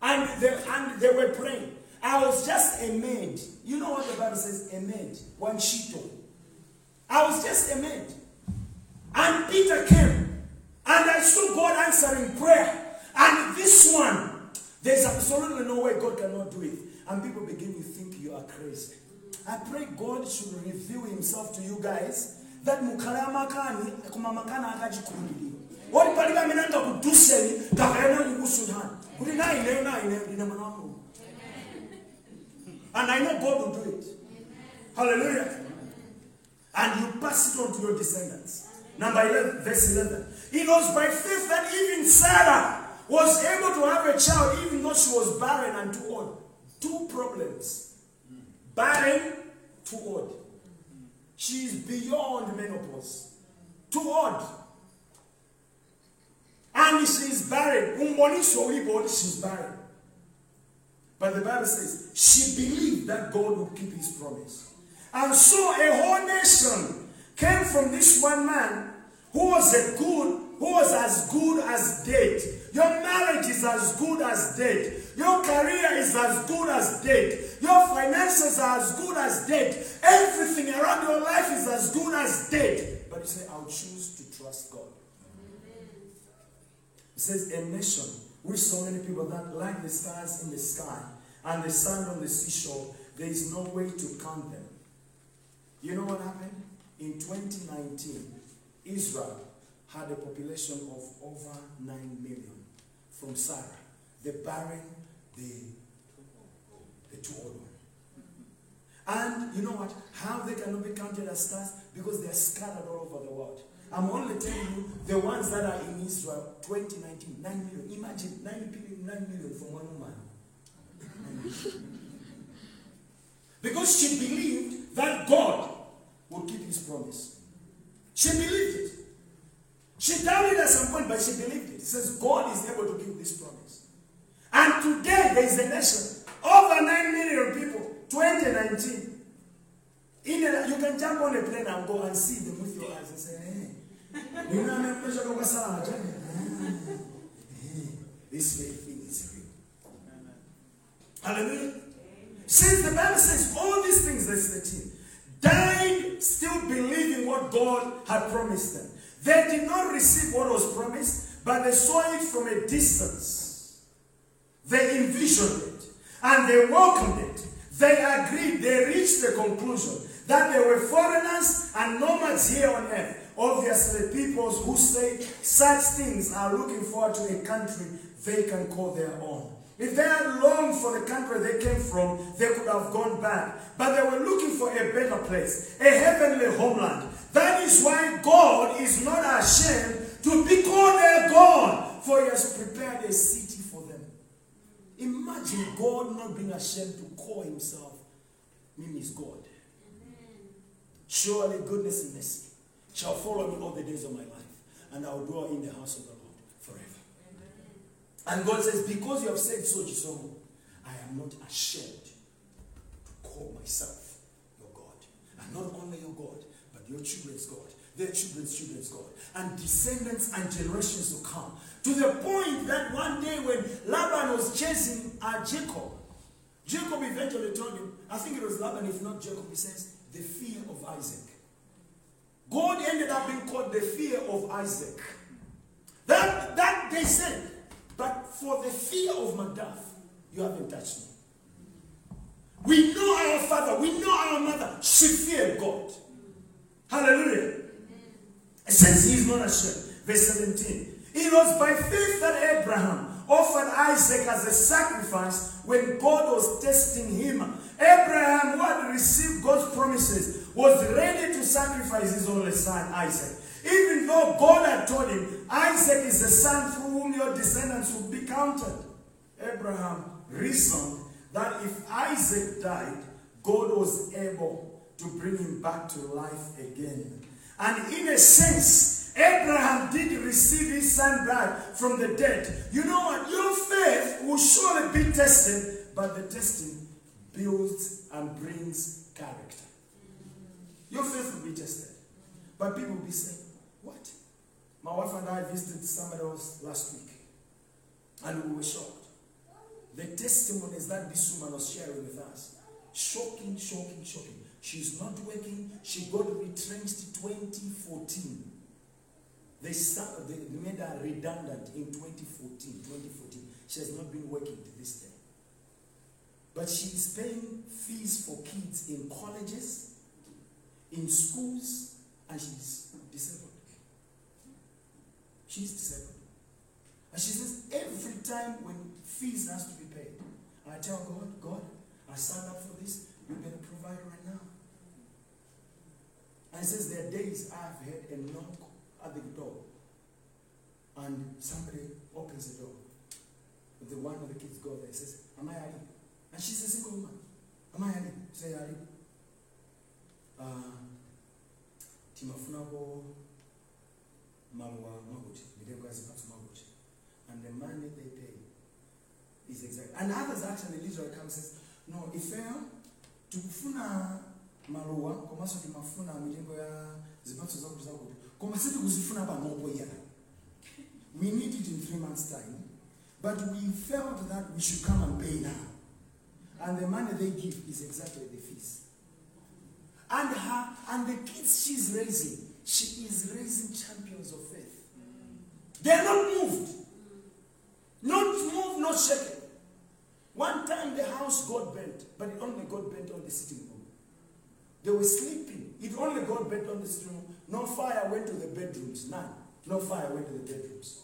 And they, and they were praying. I was just a maid. You know what the Bible says? A maid. One shito. I was just a maid. And Peter came. And I saw God answering prayer. And this one, there's absolutely no way God cannot do it. And people begin to think you are crazy. I pray God should reveal himself to you guys that mukhale amakani koma makani akachikhulupirira oti palibe amene angakuduseni kapena kukusunthani kuti nayi ineyo nayi ineyo ndine mwana wa mulungu and I know God will do it. Hallelujah. And you pass it on to your descendants. Number 11, verse 11. It was by faith that even Sarah was able to have a child even though she was barren and too old. Two problems. Barren, too old. She is beyond menopause. Too old. And she is barren. She's barren. But the Bible says she believed that God would keep his promise. And so a whole nation came from this one man who was a good, who was as good as dead. Your marriage is as good as dead. Your career is as good as dead. Your finances are as good as dead. Everything around your life is as good as dead. But you say, I'll choose to trust God. It says, a nation with so many people that like the stars in the sky and the sand on the seashore, there is no way to count them. You know what happened? In 2019, Israel had a population of over 9 million from Sarah, the barren, the, the two old one. And you know what? How they cannot be counted as stars? Because they are scattered all over the world. I'm only telling you the ones that are in Israel 2019, 9 million. Imagine 9 million, 9 million from one woman. because she believed that God would keep his promise. She believed it. She doubted at some point, but she believed says God is able to give this promise. And today there is a nation, over 9 million people, 2019. In a, you can jump on a plane and go and see them with your eyes and say, hey, you know, I'm over Sarah. Eh, eh, this faith thing is real. Hallelujah. Since the Bible says all these things, verse 13, died still believing what God had promised them. They did not receive what was promised, but they saw it from a distance. They envisioned it and they welcomed it. They agreed, they reached the conclusion that they were foreigners and nomads here on earth. Obviously, peoples who say such things are looking forward to a country they can call their own. If they had longed for the country they came from, they could have gone back. But they were looking for a better place, a heavenly homeland. That is why God is not ashamed to be called their God, for He has prepared a city for them. Imagine God not being ashamed to call Himself, name is God. Surely goodness and mercy shall follow me all the days of my life, and I will dwell in the house of the Lord forever. And God says, Because you have said so, Jisomo, I am not ashamed to call myself your God. And not only your God, but your children's God, their children's children's God, and descendants and generations to come. To the point that one day when Laban was chasing uh, Jacob, Jacob eventually told him, I think it was Laban, if not Jacob, he says, the fear of Isaac. God ended up being called the fear of Isaac. That, that they said, but for the fear of MacDuff, you haven't touched me. We know our father, we know our mother. She feared God. Hallelujah. Says he is not ashamed. Verse 17. It was by faith that Abraham offered Isaac as a sacrifice when God was testing him. Abraham, who had received God's promises, was ready to sacrifice his only son, Isaac. Even though God had told him, Isaac is the son through whom your descendants will be counted. Abraham reasoned that if Isaac died, God was able to bring him back to life again. And in a sense, Abraham did receive his son back from the dead. You know what? Your faith will surely be tested, but the testing builds and brings character. Your faith will be tested. But people will be saying, What? My wife and I visited somebody else last week, and we were shocked. The testimonies that this woman was sharing with us shocking, shocking, shocking. She's not working. She got retrenched in 2014. They, they made her redundant in 2014. 2014. She has not been working to this day. But she's paying fees for kids in colleges, in schools, and she's disabled. She's disabled. And she says, every time when fees has to be paid, I tell God, God, I signed up for this, you. And since are days I've had a knock at the door. And somebody opens the door. The one of the kids goes there and says, Am I Ali? And she's a single woman. Am I Ali? Say Ali. Uh, timafunako yazipatso makuti and the money they pay is exact and others actually literally come and says no ifeyo tikufuna maluwa komanso timafuna mitengo ya zipatso koma we need it in three months time but we felt that we should come and pay now. And the money they give is exactly the fees. And her and the kids she's raising she is raising champions of faith. They're not moved. Not moved not shaken. One time the house got bent but it only got bent on the sitting room they were sleeping it only got bent on the sitting no fire went to the bedrooms none no fire went to the bedrooms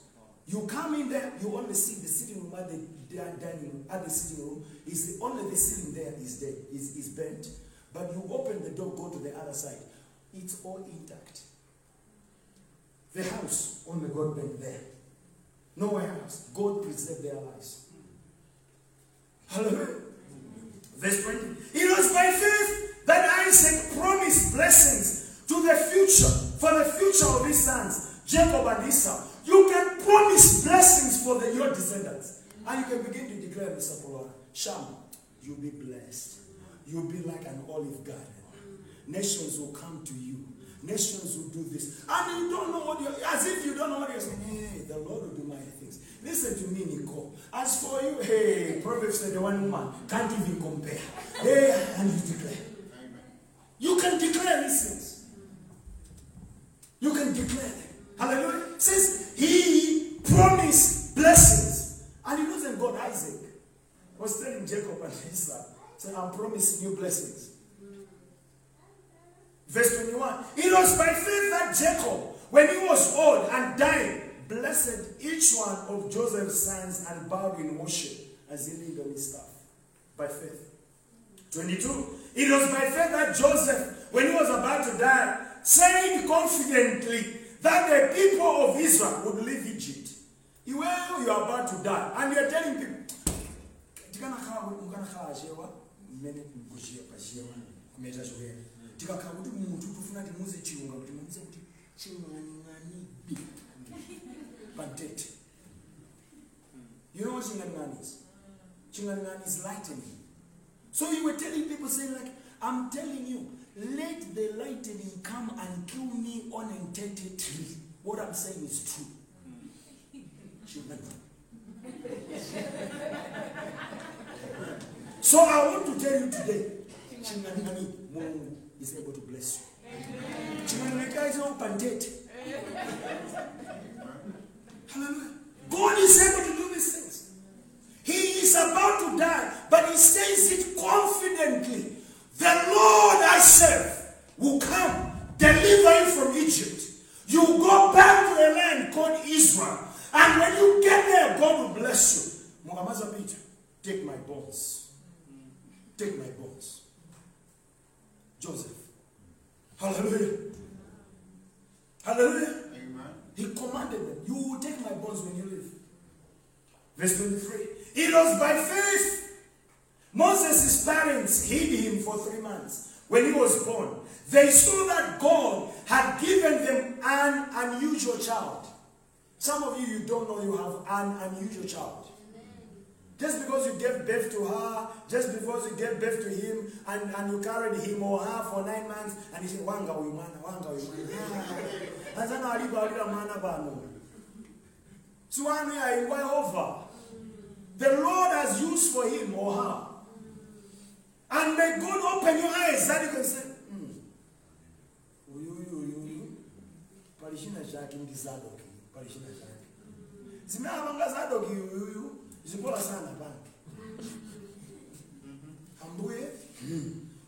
you come in there you only see the sitting room at the dining room at the sitting room is only the ceiling there is dead is, is bent but you open the door, go to the other side. It's all intact. The house only God went there. Nowhere else. God preserved their lives. Hallelujah. Verse 20. It was by faith that Isaac promised blessings to the future, for the future of his sons, Jacob and Esau. You can promise blessings for the, your descendants. And you can begin to declare, Mr. Paul, Sham, you'll be blessed. You'll be like an olive garden. Nations will come to you. Nations will do this. And you don't know what you're, as if you don't know what you're saying. Hey, the Lord will do mighty things. Listen to me, Nicole. As for you, hey, Proverbs 31 woman can't even compare. Hey, and you declare. You can declare these things. You can declare them. Hallelujah. Says he promised blessings. And he wasn't God Isaac. Was telling Jacob and Esau. So I'm promising you blessings. Verse 21. It was by faith that Jacob, when he was old and dying, blessed each one of Joseph's sons and bowed in worship as he leaned on his staff. By faith. 22. It was by faith that Joseph, when he was about to die, said confidently that the people of Israel would leave Egypt. Well, oh, you are about to die, and you are telling people, kumeta padate you know what ching'aning'ani is? Ching'aning'ani is lightning so you were telling people saying like i'm telling you let the lightning come and kill me unintendedly what i'm saying is true So I want to tell you today, Chinganani Mungu is able to bless you. Chinganani is date. Hallelujah. God is able to do these things. He is about to die, but he says it confidently. The Lord I serve will come, deliver you from Egypt. You go back to a land called Israel. And when you get there, God will bless you. Muhammad Peter, take my bones. Take my bones. Joseph. Hallelujah. Hallelujah. Amen. He commanded them, You will take my bones when you leave. Verse 23. It was by faith. Moses' parents hid him for three months when he was born. They saw that God had given them an unusual child. Some of you, you don't know you have an unusual child. Just because you gave birth to her, just because you gave birth to him, and, you carried him or her for nine months, and you say, Wanga uimana, wanga uimana. Azana aliba alila mwana bano. Suwani aingwa over. The Lord has used for him or her. And may God open your eyes that you can say, hmm. Uyu, uyu, uyu, uyu. Palishina chake ndi Zadoki. Palishina chake. Zimea vanga Zadoki uyu, uyu. Zimbola sana banki. ambuye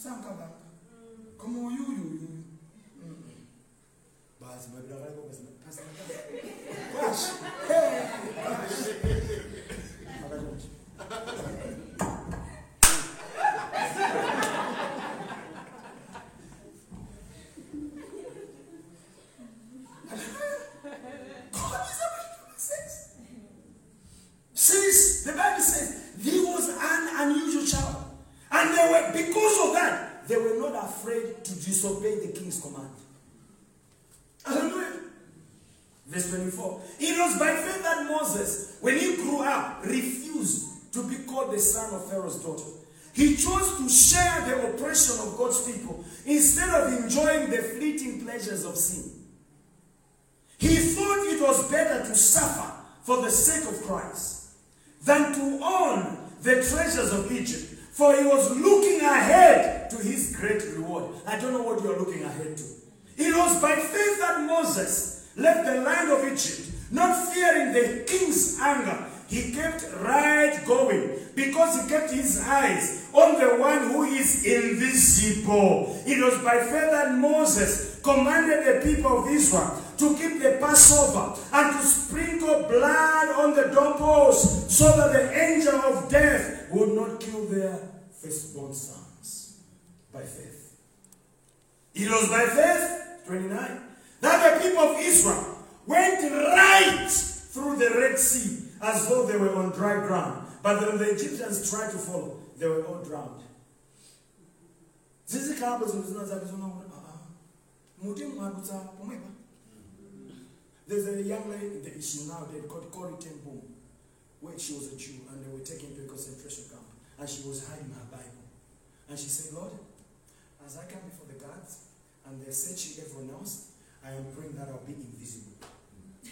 参加だかもゆうゆうゆう Bazı böyle bir araya babasına pasına Baş! Hey! Baş! Araya babasına. Pleasures of sin. He thought it was better to suffer for the sake of Christ than to own the treasures of Egypt, for he was looking ahead to his great reward. I don't know what you're looking ahead to. It was by faith that Moses left the land of Egypt, not fearing the king's anger. He kept right going because he kept his eyes on the one who is invisible. It was by faith that Moses commanded the people of Israel to keep the Passover and to sprinkle blood on the doorposts so that the angel of death would not kill their firstborn sons. By faith. It was by faith, 29, that the people of Israel went right through the Red Sea as though they were on dry ground. But when the Egyptians tried to follow, they were all drowned. There's a young lady in the now they called Corrie ten Boom where she was a Jew and they were taken to a concentration camp and she was hiding her Bible. And she said Lord as I come before the gods and they're searching everyone else I am praying that I'll be invisible.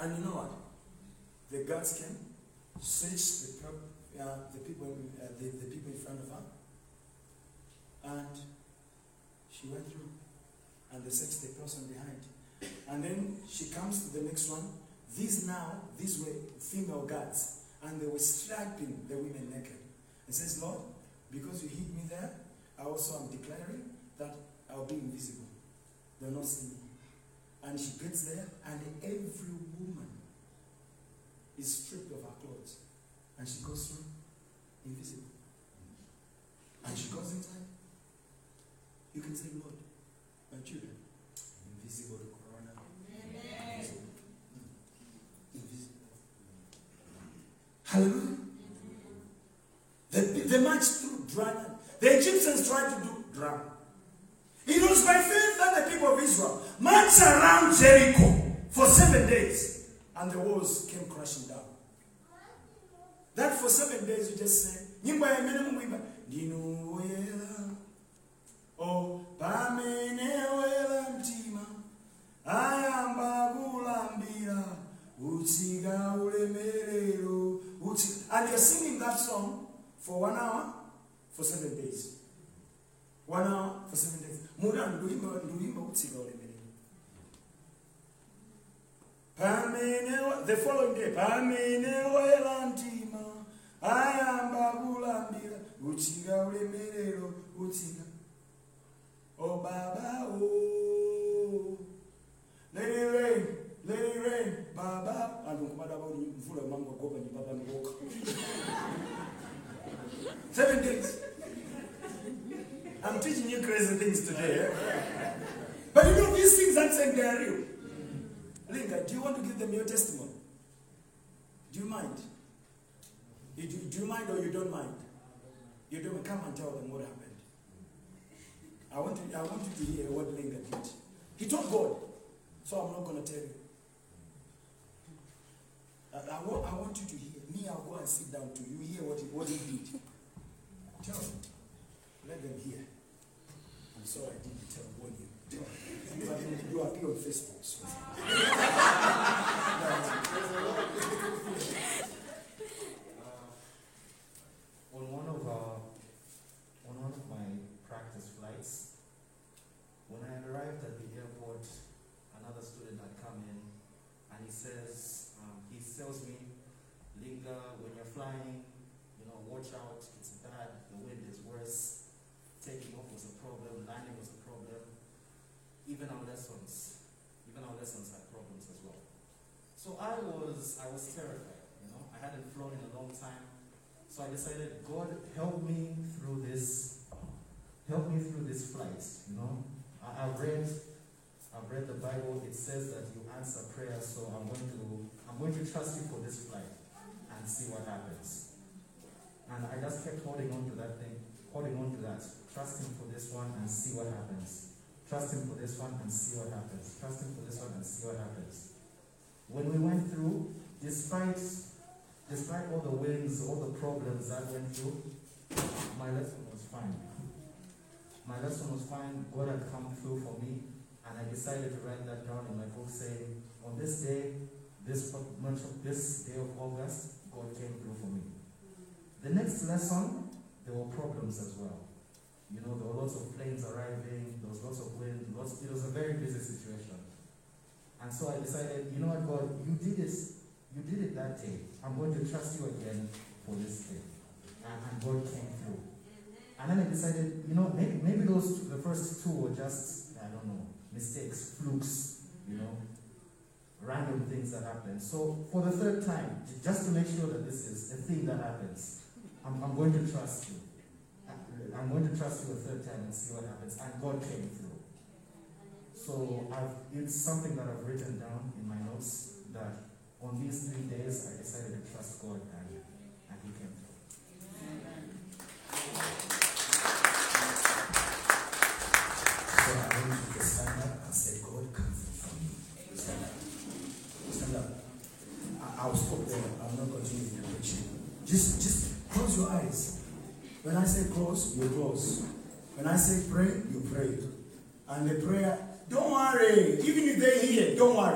And you know what? The guards came searched the, uh, the people uh, the, the people in front of her and she went through and the person behind. And then she comes to the next one. These now, these were female guards, and they were stripping the women naked. And says, Lord, because you hid me there, I also am declaring that I'll be invisible. They'll not see me. And she gets there, and every woman is stripped of her clothes. And she goes through invisible. And she goes inside. You can say, Lord, my children, invisible to Corona. Invisible. Invisible. Hallelujah. They, they marched through dry land. The Egyptians tried to do dry. It was by faith that the people of Israel marched around Jericho for seven days and the walls came crashing down. That for seven days you just say, Nyimbo ya mene mumwimba, ndinuwela, o pamenewela mtima, ayamba kulambira, utsika ulemerero, utsika. And you're singing that song for one hour, for seven days. One hour for seven days. Muda nduimba nduimba utsika ulemerero. Pamenewa, the following day, pamenewela mtima, ayamba kulambira, utsika ulemerero, utsika. Oh Baba, oh, it rain, it rain, Baba. Antu kumada bao ni mvula mango goba ni Baba ngoka. Seven days. I'm teaching you crazy things today. Eh? But you know these things I'm saying they are real. Linga, do you want to give them your testimony? Do you mind? Do you mind or you don't mind? You don't come and tell them what happened. I want, you, I want you to hear what Linga did. He told God, so I'm not going to tell you. I, I, want, I want you to hear. Me, I'll go and sit down to you. Hear what he, what he did. Tell them. Let them hear. I'm sorry I didn't tell when you tell. But you appear on Facebook. So. Uh, on one of on one of my practice flights, when I arrived at the airport, another student had come in, and he says, um, he tells me, Linga, when you're flying, you know, watch out, it's bad, the wind is worse, taking off was a problem, landing was a problem, even our lessons, even our lessons had problems as well. So I was, I was terrified, you know, I hadn't flown in a long time, so I decided, God, help me through this, help me through this flight, you know. I, I've read, I've read the Bible, it says that you answer prayer, so I'm going to, I'm going to trust you for this flight and see what happens. And I just kept holding on to that thing, holding on to that, trust him for this one and see what happens. Trust him for this one and see what happens. Trust him for this one and see what happens. When we went through, despite despite all the wins, all the problems I went through, my lesson was fine. My lesson was fine. God had come through for me, and I decided to write that down in my book, saying, "On this day, this month of this day of August, God came through for me." The next lesson, there were problems as well. You know, there were lots of planes arriving. There was lots of wind. Lots. It was a very busy situation, and so I decided, you know what, God, you did this you did it that day. I'm going to trust you again for this day. And, and God came through. And then I decided, you know, maybe, maybe those the first two were just, I don't know, mistakes, flukes, you know, random things that happen. So for the third time, just to make sure that this is a thing that happens, I'm, I'm going to trust you. Uh, I'm going to trust you a third time and see what happens. And God came through. So I've, it's something that I've written down in my notes that on these three days, I decided to trust God and, and He came through. So I want you to stand up and say, God, come through for me. Stand up. Stand up. I, I'll stop there. I'm not continuing the preaching. Just, just close your eyes. When I say close, you close. When I say pray, you pray. And the prayer, don't worry. Even if they hear, don't worry.